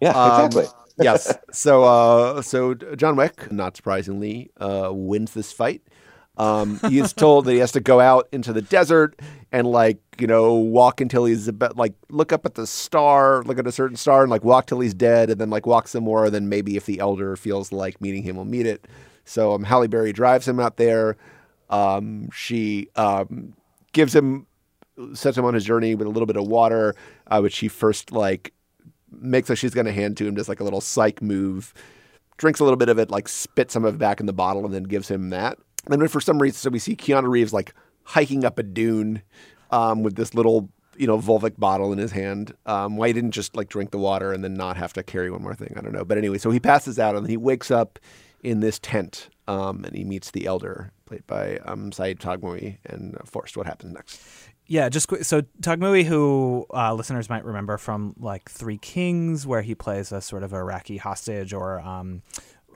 Yeah, Um, exactly. yes. So, uh, so John Wick, not surprisingly, uh, wins this fight. Um, he is told that he has to go out into the desert and like you know walk until he's about like look up at the star, look at a certain star, and like walk till he's dead, and then like walk some more. And then maybe if the elder feels like meeting him, will meet it. So um, Halle Berry drives him out there. Um, she um, gives him sets him on his journey with a little bit of water, uh, which he first like makes like she's going to hand to him, just like a little psych move. Drinks a little bit of it, like spits some of it back in the bottle, and then gives him that. And then for some reason, so we see Keanu Reeves like hiking up a dune um, with this little, you know, Volvic bottle in his hand. Um, why he didn't just like drink the water and then not have to carry one more thing? I don't know. But anyway, so he passes out and then he wakes up in this tent um, and he meets the elder, played by um, Saeed Taghmaoui and uh, Forrest. What happens next? Yeah, just quick. So Taghmaoui, who uh, listeners might remember from like Three Kings, where he plays a sort of Iraqi hostage, or um,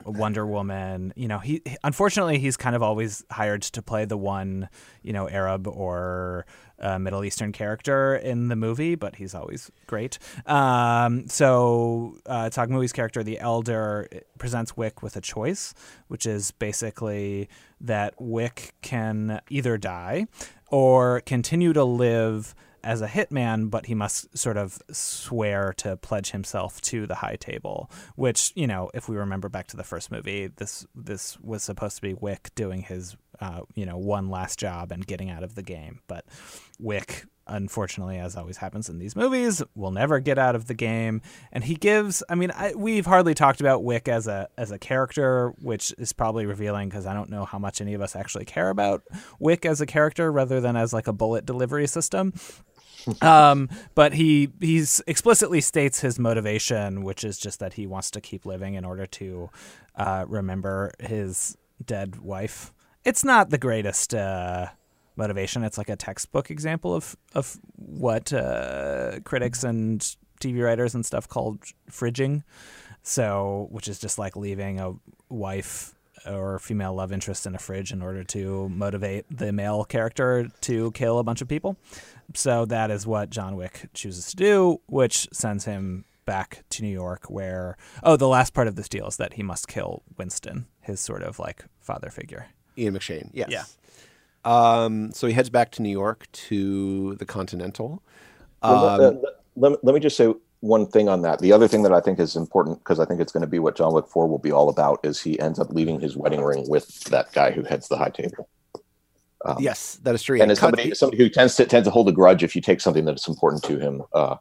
Wonder Woman. You know, he unfortunately he's kind of always hired to play the one, you know, Arab or uh, Middle Eastern character in the movie, but he's always great. Um, so uh, Taghmaoui's character, the Elder, presents Wick with a choice, which is basically that Wick can either die or continue to live as a hitman, but he must sort of swear to pledge himself to the high table. Which you know, if we remember back to the first movie, this this was supposed to be Wick doing his uh, you know one last job and getting out of the game, but Wick. Unfortunately, as always happens in these movies, will never get out of the game, and he gives. I mean, I, we've hardly talked about Wick as a as a character, which is probably revealing because I don't know how much any of us actually care about Wick as a character, rather than as like a bullet delivery system um, but he he's explicitly states his motivation, which is just that he wants to keep living in order to uh, remember his dead wife. It's not the greatest uh, motivation. It's like a textbook example of of what uh, critics and TV writers and stuff called fridging. So, which is just like leaving a wife or female love interest in a fridge in order to motivate the male character to kill a bunch of people. So that is what John Wick chooses to do, which sends him back to New York, where oh, the last part of this deal is that he must kill Winston, his sort of like father figure. Ian McShane. Yes. Yeah. Um, so he heads back to New York to the Continental. Well, Um, uh, let, let me just say one thing on that. The other thing that I think is important because I think it's going to be what John Wick 4 will be all about is he ends up leaving his wedding ring with that guy who heads the high table. Um, yes, that is true. and as somebody somebody who tends to tends to hold a grudge if you take something that's important to him, uh,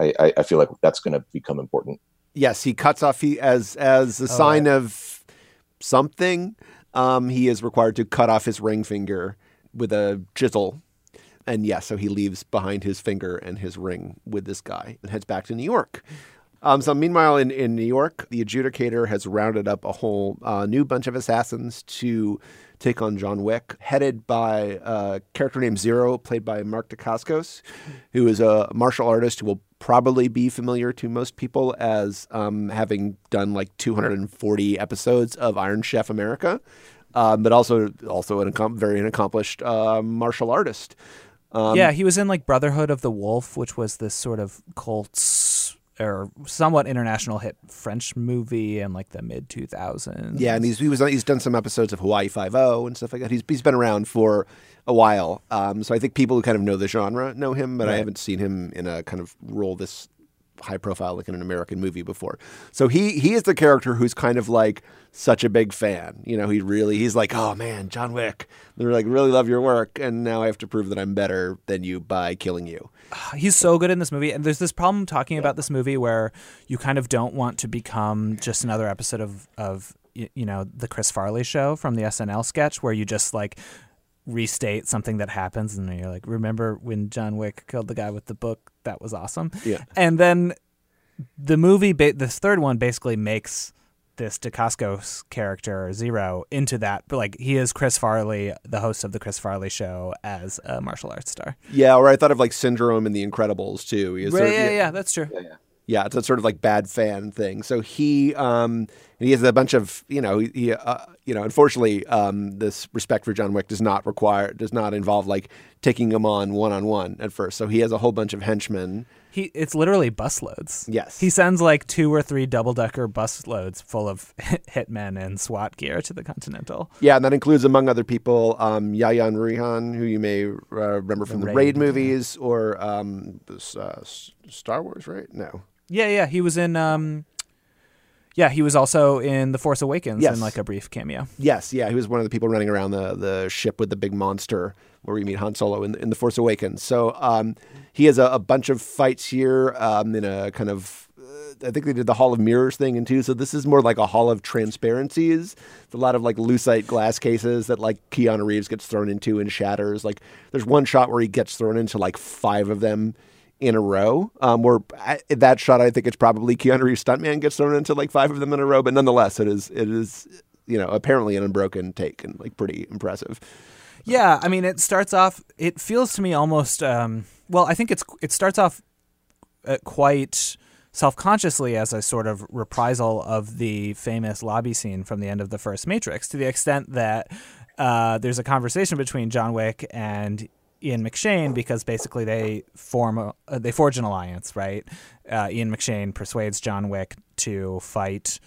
I, I, I feel like that's going to become important. yes, he cuts off he as as a sign of something. Um, he is required to cut off his ring finger with a chisel, and yes, so he leaves behind his finger and his ring with this guy and heads back to New York. Um, so meanwhile, in, in New York, the adjudicator has rounded up a whole uh, new bunch of assassins to take on John Wick, headed by a character named Zero, played by Mark Dacascos, who is a martial artist who will probably be familiar to most people as um, having done like 240 episodes of Iron Chef America, um, but also also an very accomplished uh, martial artist. Um, yeah, he was in like Brotherhood of the Wolf, which was this sort of cults or somewhat international hit French movie in like the mid 2000s. Yeah, and he's he was he's done some episodes of Hawaii Five O and stuff like that. He's he's been around for a while, um, so I think people who kind of know the genre know him, but I haven't seen him in a kind of role this high profile like in an American movie before. So he he is the character who's kind of like such a big fan. You know, he really he's like, oh man, John Wick. They're like really love your work, and now I have to prove that I'm better than you by killing you. he's so good in this movie and there's this problem talking about this movie where you kind of don't want to become just another episode of of you know the Chris Farley show from the SNL sketch where you just like restate something that happens and you're like remember when John Wick killed the guy with the book? That was awesome. Yeah. and then the movie ba- this third one basically makes this Dacascos character Zero into that but like he is Chris Farley the host of the Chris Farley show as a martial arts star. Yeah, or I thought of like Syndrome in The Incredibles too. Is right, sort of- yeah, yeah. that's true. Yeah, it's a sort of like bad fan thing. So he um he has a bunch of you know he, uh, you know unfortunately um this respect for John Wick does not require does not involve like taking him on one on one at first. So he has a whole bunch of henchmen. He it's literally busloads. Yes. He sends like two or three double decker busloads full of hitmen and SWAT gear to the Continental. Yeah, and that includes among other people um Yayan Ruhian, who you may uh, remember from the, Raid, Raid, yeah. movies or um this, uh, Star Wars, right? No. Yeah, yeah. He was in um Yeah, he was also in The Force Awakens Yes. in like a brief cameo. Yes, yeah, he was one of the people running around the the ship with the big monster where we meet Han Solo in, in the Force Awakens. So um, he has a, a bunch of fights here um, in a kind of. Uh, I think they did the Hall of Mirrors thing in two. So this is more like a Hall of Transparencies. It's a lot of like lucite glass cases that like Keanu Reeves gets thrown into and shatters. Like there's one shot where he gets thrown into like five of them in a row. Um, where I, that shot, I think it's probably Keanu Reeves stuntman gets thrown into like five of them in a row. But nonetheless, it is it is you know apparently an unbroken take and like pretty impressive. Yeah, I mean, it starts off. It feels to me almost. Um, well, I think it's it starts off uh, quite self-consciously as a sort of reprisal of the famous lobby scene from the end of the first Matrix, to the extent that uh, there's a conversation between John Wick and Ian McShane because basically they form a, uh, they forge an alliance, right? Uh, Ian McShane persuades John Wick to fight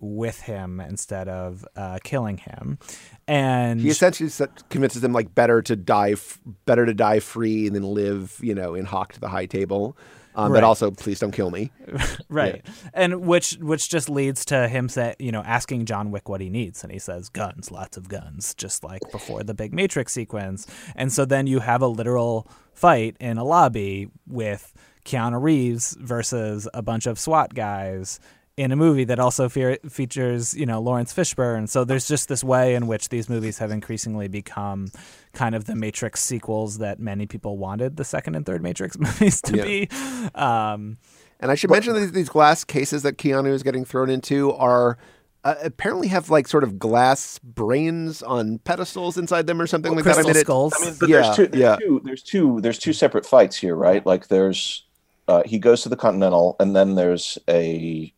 with him instead of uh, killing him, and He essentially convinces them like better to die f- better to die free than live you know in hawk to the high table. Um, Right. But also, please don't kill me. right. And which which just leads to him say you know asking john wick what he needs. And he says guns lots of guns just like before the big matrix sequence. And so then you have a literal fight in a lobby with keanu reeves versus a bunch of swat guys in a movie that also fe- features you know laurence fishburne so there's just this way in which these movies have increasingly become kind of the matrix sequels that many people wanted the second and third matrix movies to Yeah. be um And I should mention that these glass cases that Keanu is getting thrown into are uh, apparently have like sort of glass brains on pedestals inside them or something like that. Crystal I mean, it- skulls. I mean, but Yeah, there's two. There's yeah. two. There's two. There's two separate fights here, right? Like there's uh, he goes to the Continental, and then there's a.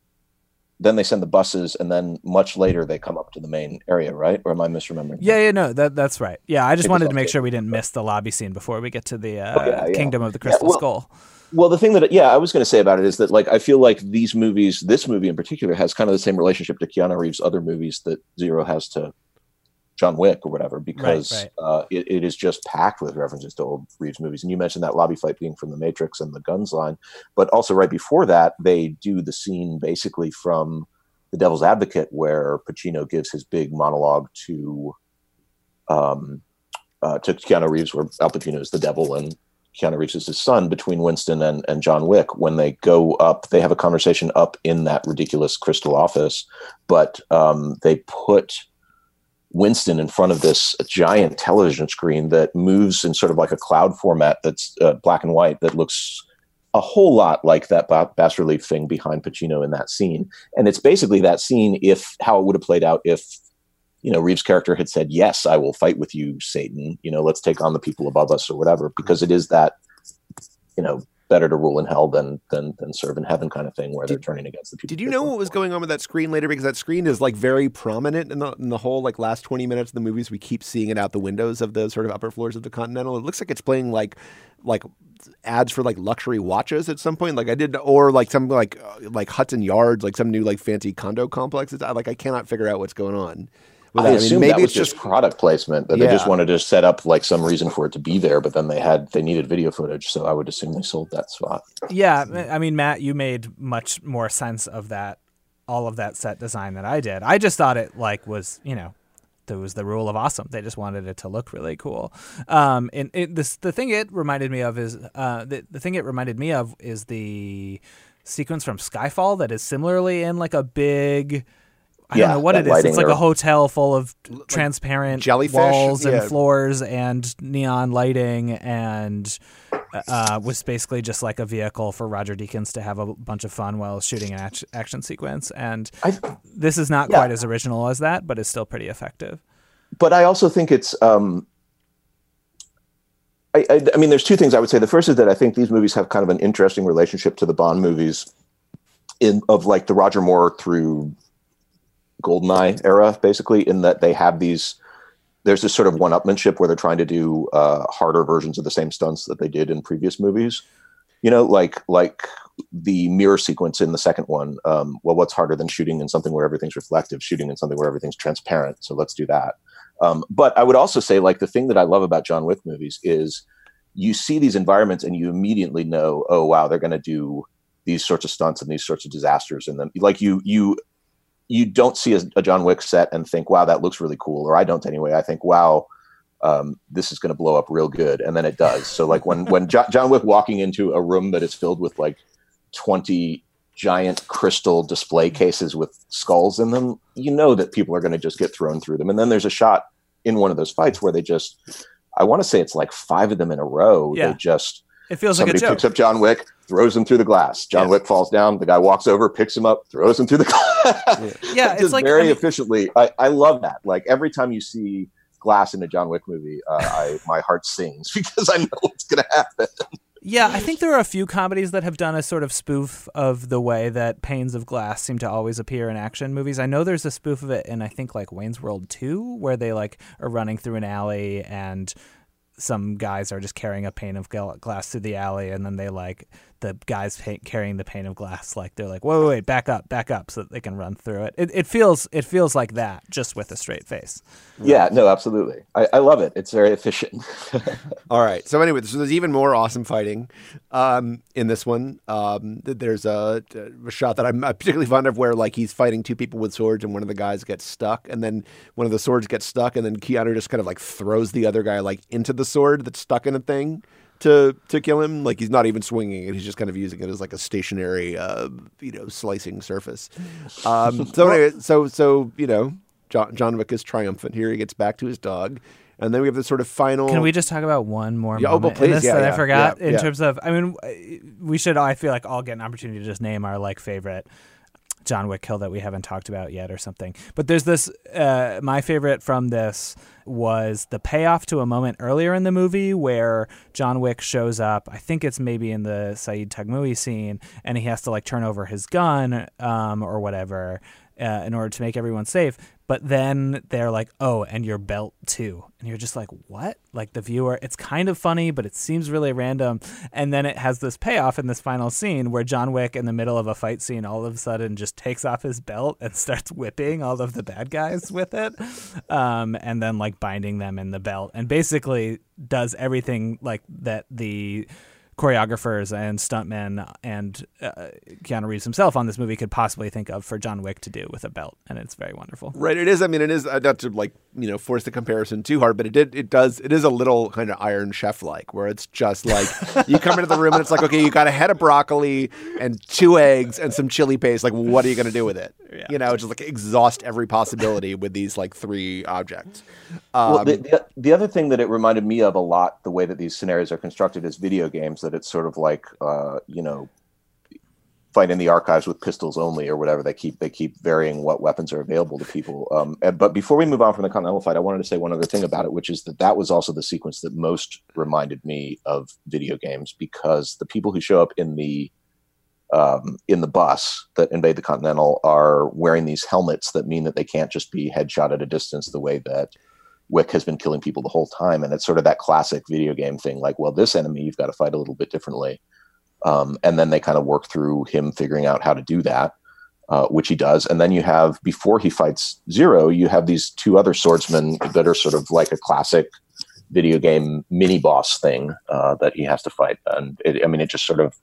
Then they send the buses, and then much later they come up to the main area, right? Or am I misremembering? Yeah, yeah, no, that that's right. Yeah, I just Maybe wanted to make yeah. sure we didn't miss the lobby scene before we get to the uh, Oh, yeah, yeah. Kingdom of the Crystal well- Skull. Well, the thing that yeah, I was going to say about it is that like I feel like these movies, this movie in particular, has kind of the same relationship to Keanu Reeves' other movies that Zero has to John Wick or whatever, because right. Uh, it, it is just packed with references to old Reeves movies. And you mentioned that lobby fight being from The Matrix and the Guns line, but also right before that, they do the scene basically from The Devil's Advocate, where Pacino gives his big monologue to um, uh, to Keanu Reeves, where Al Pacino is the devil and Keanu Reeves is his son between Winston and, and John Wick. When they go up, they have a conversation up in that ridiculous crystal office, but um, they put Winston in front of this giant television screen that moves in sort of like a cloud format that's uh, black and white that looks a whole lot like that bas relief thing behind Pacino in that scene. And it's basically that scene if how it would have played out if you know Reeves' character had said, "Yes, I will fight with you, Satan. You know, let's take on the people above us or whatever." Because it is that you know better to rule in hell than than than serve in heaven kind of thing, where they're turning against the people. Did you know what was going on with that screen later? Because that screen is like very prominent in the in the whole like last twenty minutes of the movies. We keep seeing it out the windows of the sort of upper floors of the Continental. It looks like it's playing like like ads for like luxury watches at some point. Like I did, or like some like uh, like Hudson Yards, like some new like fancy condo complex. It's, I- like I cannot figure out what's going on. With I that. assume maybe that was it's just product placement that they just wanted to set up like some reason for it to be there, but then they had they needed video footage, so I would assume they sold that spot. Yeah, I mean, Matt, you made much more sense of that, all of that set design that I did. I just thought it like was, you know, there was the rule of awesome. They just wanted it to look really cool. Um, and it, this the thing it reminded me of is uh, the the thing it reminded me of is the sequence from Skyfall that is similarly in like a big. I Yeah, don't know what it is. It's like or- a hotel full of transparent jellyfish? walls and Yeah. floors and neon lighting, and uh, was basically just like a vehicle for Roger Deakins to have a bunch of fun while shooting an act- action sequence. And I, this is not Yeah. quite as original as that, but it's still pretty effective. but I also think it's. Um, I, I, I mean, there's two things I would say. The first is that I think these movies have kind of an interesting relationship to the Bond movies, in of like the Roger Moore through Goldeneye era, basically, in that they have these. There's this sort of one-upmanship where they're trying to do uh, harder versions of the same stunts that they did in previous movies. You know, like like the mirror sequence in the second one. Um, well, what's harder than shooting in something where everything's reflective? Shooting in something where everything's transparent. So let's do that. Um, but I would also say, like, the thing that I love about John Wick movies is you see these environments and you immediately know, oh wow, they're going to do these sorts of stunts and these sorts of disasters in them. Like you, you, you don't see a, a John Wick set and think, wow, that looks really cool. Or I don't anyway. I think, wow, um, this is going to blow up real good, and then it does. So like when when jo- John Wick walking into a room that is filled with like twenty giant crystal display cases with skulls in them, you know that people are going to just get thrown through them. And then there's a shot in one of those fights where they just, I want to say it's like five of them in a row. Yeah. They just It feels like somebody a joke. picks up John Wick, throws him through the glass. John Yeah. Wick falls down. The guy walks over, picks him up, throws him through the glass. Yeah, it's just like- very I mean- efficiently. I, I love that. Like every time you see glass in a John Wick movie, uh, I my heart sings because I know what's going to happen. Yeah, I think there are a few comedies that have done a sort of spoof of the way that panes of glass seem to always appear in action movies. I know there's a spoof of it in I think like Wayne's World 2 where they like are running through an alley and some guys are just carrying a pane of glass through the alley and then they like the guys pa- carrying the pane of glass like they're like wait, wait wait back up back up so that they can run through it. it it feels it feels like that just with a straight face Yeah, no, absolutely. I, I love it. It's very efficient. All right. So anyway, so there's even more awesome fighting um, in this one. Um, there's a, a shot that I'm particularly fond of where like he's fighting two people with swords and one of the guys gets stuck, and then one of the swords gets stuck, and then Keanu just kind of like throws the other guy like into the sword that's stuck in a thing to to kill him. Like he's not even swinging it; he's just kind of using it as like a stationary, uh, you know, slicing surface. Um, so anyway, so so you know, John, John Wick is triumphant here. He gets back to his dog. And then we have this sort of final. Can we just talk about one more Yeah, oh, but in please, yeah, that I forgot? yeah, in terms of, I mean, we should. I feel like all get an opportunity to just name our like favorite John Wick kill that we haven't talked about yet or something. But there's this uh, my favorite from this was the payoff to a moment earlier in the movie where John Wick shows up. I think it's maybe in the Saeed Taghmaoui scene, and he has to like turn over his gun um, or whatever uh, in order to make everyone safe. But then they're like, "Oh, and your belt too," and you're just like, "What?" Like the viewer, it's kind of funny, but it seems really random. And then it has this payoff in this final scene where John Wick, in the middle of a fight scene, all of a sudden just takes off his belt and starts whipping all of the bad guys with it, um, and then like binding them in the belt, and basically does everything like that the choreographers and stuntmen and uh, Keanu Reeves himself on this movie could possibly think of for John Wick to do with a belt, and it's very wonderful. Right. It is. I mean, it is uh, not to like you know force the comparison too hard, but it did. It does. It is a little kind of Iron Chef like, where it's just like you come into the room and it's like, okay, you got a head of broccoli and two eggs and some chili paste. Like, what are you going to do with it? Yeah. You know, just like exhaust every possibility with these like three objects. Um, well, the, the, the other thing that it reminded me of a lot, the way that these scenarios are constructed is video games, that it's sort of like, uh, you know, fight in the archives with pistols only or whatever. They keep they keep varying what weapons are available to people. Um, and, but before we move on from the Continental fight, I wanted to say one other thing about it, which is that that was also the sequence that most reminded me of video games because the people who show up in the um, in the bus that invade the Continental are wearing these helmets that mean that they can't just be headshot at a distance the way that Wick has been killing people the whole time. And it's sort of that classic video game thing like, well, this enemy you've got to fight a little bit differently. Um, and then they kind of work through him figuring out how to do that, uh, which he does. And then you have, before he fights Zero, you have these two other swordsmen that are sort of like a classic video game mini boss thing uh, that he has to fight. And it, I mean, it just sort of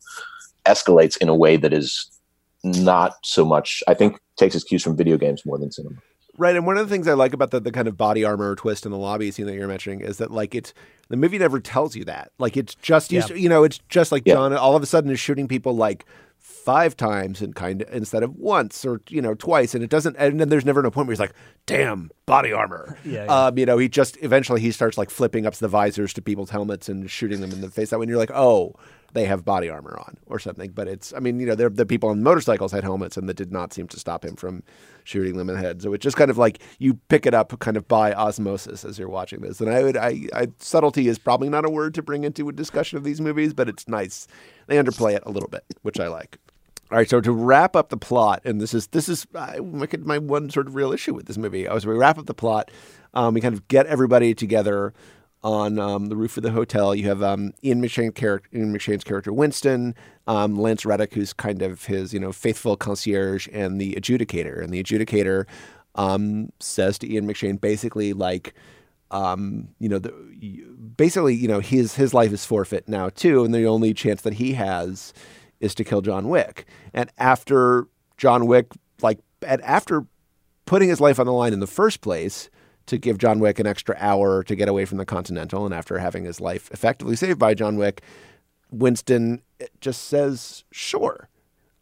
escalates in a way that is not so much, I think, takes its cues from video games more than cinema. Right, and one of the things I like about the, the kind of body armor twist in the lobby scene that you're mentioning is that like it's the movie never tells you that. Like it's just used, Yeah. you know, it's just like Yeah. John all of a sudden is shooting people like five times and kind of instead of once or you know twice, and it doesn't. And then there's never no point where he's like, "Damn, body armor." Yeah, yeah. Um, you know, he just eventually he starts like flipping up the visors to people's helmets and shooting them in the face. That when you're like, "Oh." They have body armor on, or something, but it's. I mean, you know, the people on motorcycles had helmets, and that did not seem to stop him from shooting them in the head. So it's just kind of like you pick it up kind of by osmosis as you're watching this. And I would, I, I subtlety is probably not a word to bring into a discussion of these movies, but it's nice. They underplay it a little bit, which I like. All right, so to wrap up the plot, and this is this is uh, my one sort of real issue with this movie. As we wrap up the plot, um, we kind of get everybody together on um, the roof of the hotel. You have um, Ian McShane character, Ian McShane's character Winston, um, Lance Reddick, who's kind of his you know faithful concierge, and the adjudicator. And the adjudicator um, says to Ian McShane basically like, um, you know, the, basically you know his his life is forfeit now too, and the only chance that he has is to kill John Wick. And after John Wick, like, and after putting his life on the line in the first place to give John Wick an extra hour to get away from the Continental, and after having his life effectively saved by John Wick, Winston just says, "Sure."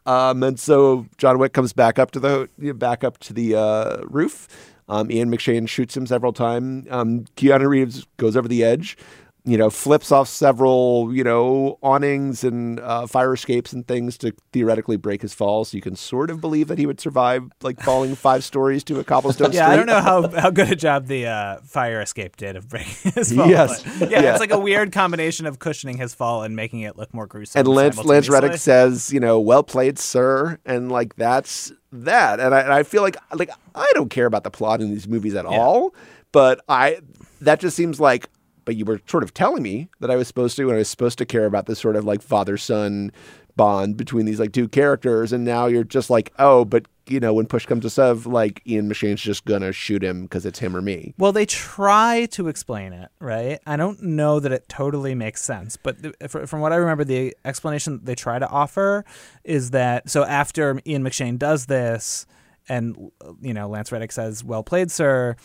Um, and so John Wick comes back up to the back up to the uh, roof. Um, Ian McShane shoots him several times. Um, Keanu Reeves goes over the edge, you know, flips off several, you know, awnings and uh, fire escapes and things to theoretically break his fall. So you can sort of believe that he would survive, like falling five stories to a cobblestone Yeah, street. I don't know how, how good a job the uh, fire escape did of breaking his fall. Yes. yeah, Yeah. it's like a weird combination of cushioning his fall and making it look more gruesome. And Lance Lance. Reddick says, you know, well played, sir, and like that's that. And I, and I feel like like I don't care about the plot in these movies at all, but I that just seems like. But you were sort of telling me that I was supposed to, and I was supposed to care about this sort of like father son bond between these like two characters, and now you're just like, oh, but you know, when push comes to shove, like Ian McShane's just gonna shoot him because it's him or me. Well, they try to explain it, right? I don't know that it totally makes sense, but th- from what I remember, the explanation they try to offer is that so after Ian McShane does this, and you know Lance Reddick says, "Well played, sir."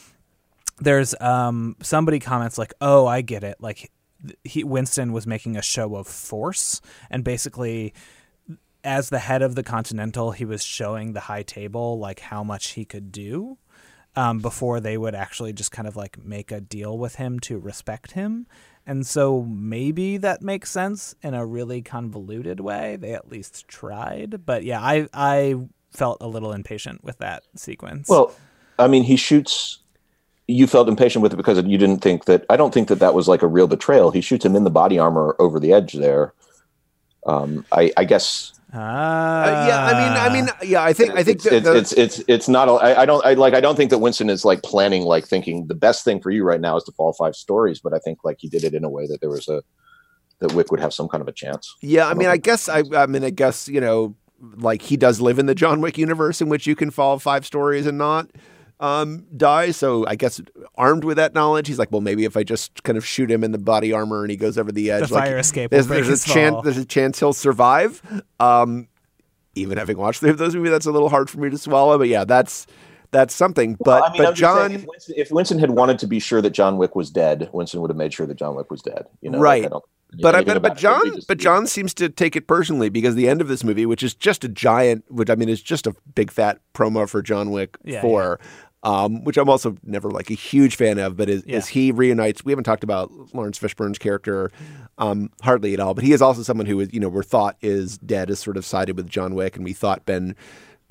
There's um somebody comments like, "Oh, I get it." Like he Winston was making a show of force, and basically as the head of the Continental, he was showing the high table like how much he could do um, before they would actually just kind of like make a deal with him to respect him. And so maybe that makes sense in a really convoluted way. They at least tried, but yeah, I I felt a little impatient with that sequence. Well, I mean, he shoots. You felt impatient with it because you didn't think that. I don't think that that was like a real betrayal. He shoots him in the body armor over the edge there. Um, I, I guess ah, Uh, yeah, I mean, I mean, yeah, I think I think it's that it's, the- it's it's it's not. a- I, I don't. I like. I don't think that Winston is like planning, like thinking the best thing for you right now is to fall five stories. But I think like he did it in a way that there was a that Wick would have some kind of a chance. Yeah, I don't mean, I guess I, I mean, I guess you know, like he does live in the John Wick universe in which you can fall five stories and not um, die. So I guess armed with that knowledge, he's like, well, maybe if I just kind of shoot him in the body armor and he goes over the edge, the like, fire escape. Will there's, break there's his a chance, fall. there's a chance he'll survive. Um, even having watched those movies, that's a little hard for me to swallow. But yeah, that's that's something. But I mean, but I'm saying, John, if Winston, if Winston had wanted to be sure that John Wick was dead, Winston would have made sure that John Wick was dead. You know, Right. Like, I don't, But I anything but, but it, John just- but John seems to take it personally because the end of this movie, which is just a giant, which I mean is just a big fat promo for John Wick Yeah, Four, Um, which I'm also never like a huge fan of, but is, Yeah. is he reunites? We haven't talked about Laurence Fishburne's character um, hardly at all, but he is also someone who is you know we're thought is dead, is sort of sided with John Wick, and we thought been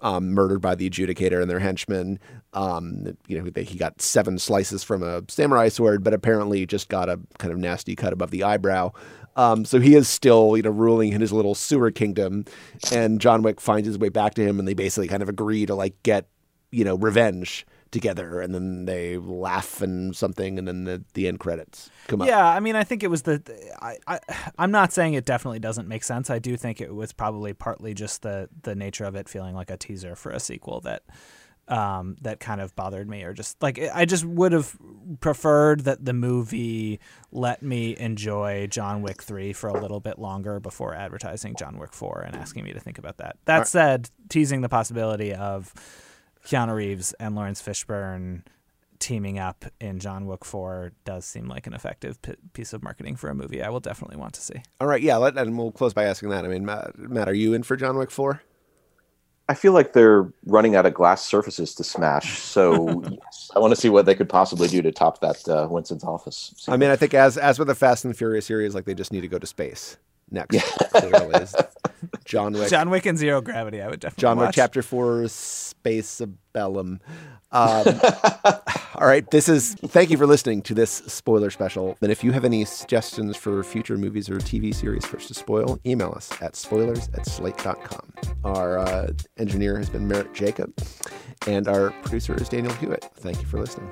um, murdered by the adjudicator and their henchmen. Um, you know, they, he got seven slices from a samurai sword, but apparently just got a kind of nasty cut above the eyebrow. Um, so he is still, you know, ruling in his little sewer kingdom, and John Wick finds his way back to him, and they basically kind of agree to like get, you know, revenge together, and then they laugh and something, and then the, the end credits come up. Yeah, I mean, I think it was the. I, I, I'm not saying it definitely doesn't make sense. I do think it was probably partly just the the nature of it feeling like a teaser for a sequel that um, that kind of bothered me, or just like I just would have preferred that the movie let me enjoy John Wick three for a little bit longer before advertising John Wick four and asking me to think about that. That said, teasing the possibility of Keanu Reeves and Laurence Fishburne teaming up in John Wick 4 does seem like an effective p- piece of marketing for a movie I will definitely want to see. All right, yeah, let, and we'll close by asking that. I mean, Matt, Matt, are you in for John Wick four? I feel like they're running out of glass surfaces to smash. So yes, I want to see what they could possibly do to top that uh, Winston's office. I mean, I think as as with the Fast and Furious series, like they just need to go to space next. clearly, is John Wick. John Wick and Zero Gravity, I would definitely John Wick watch. Chapter Four, Space Bellum. Um, all right, this is. Thank you for listening to this spoiler special. And if you have any suggestions for future movies or TV series for us to spoil, email us at spoilers at slate.com. Our uh, engineer has been Merritt Jacob, and our producer is Daniel Hewitt. Thank you for listening.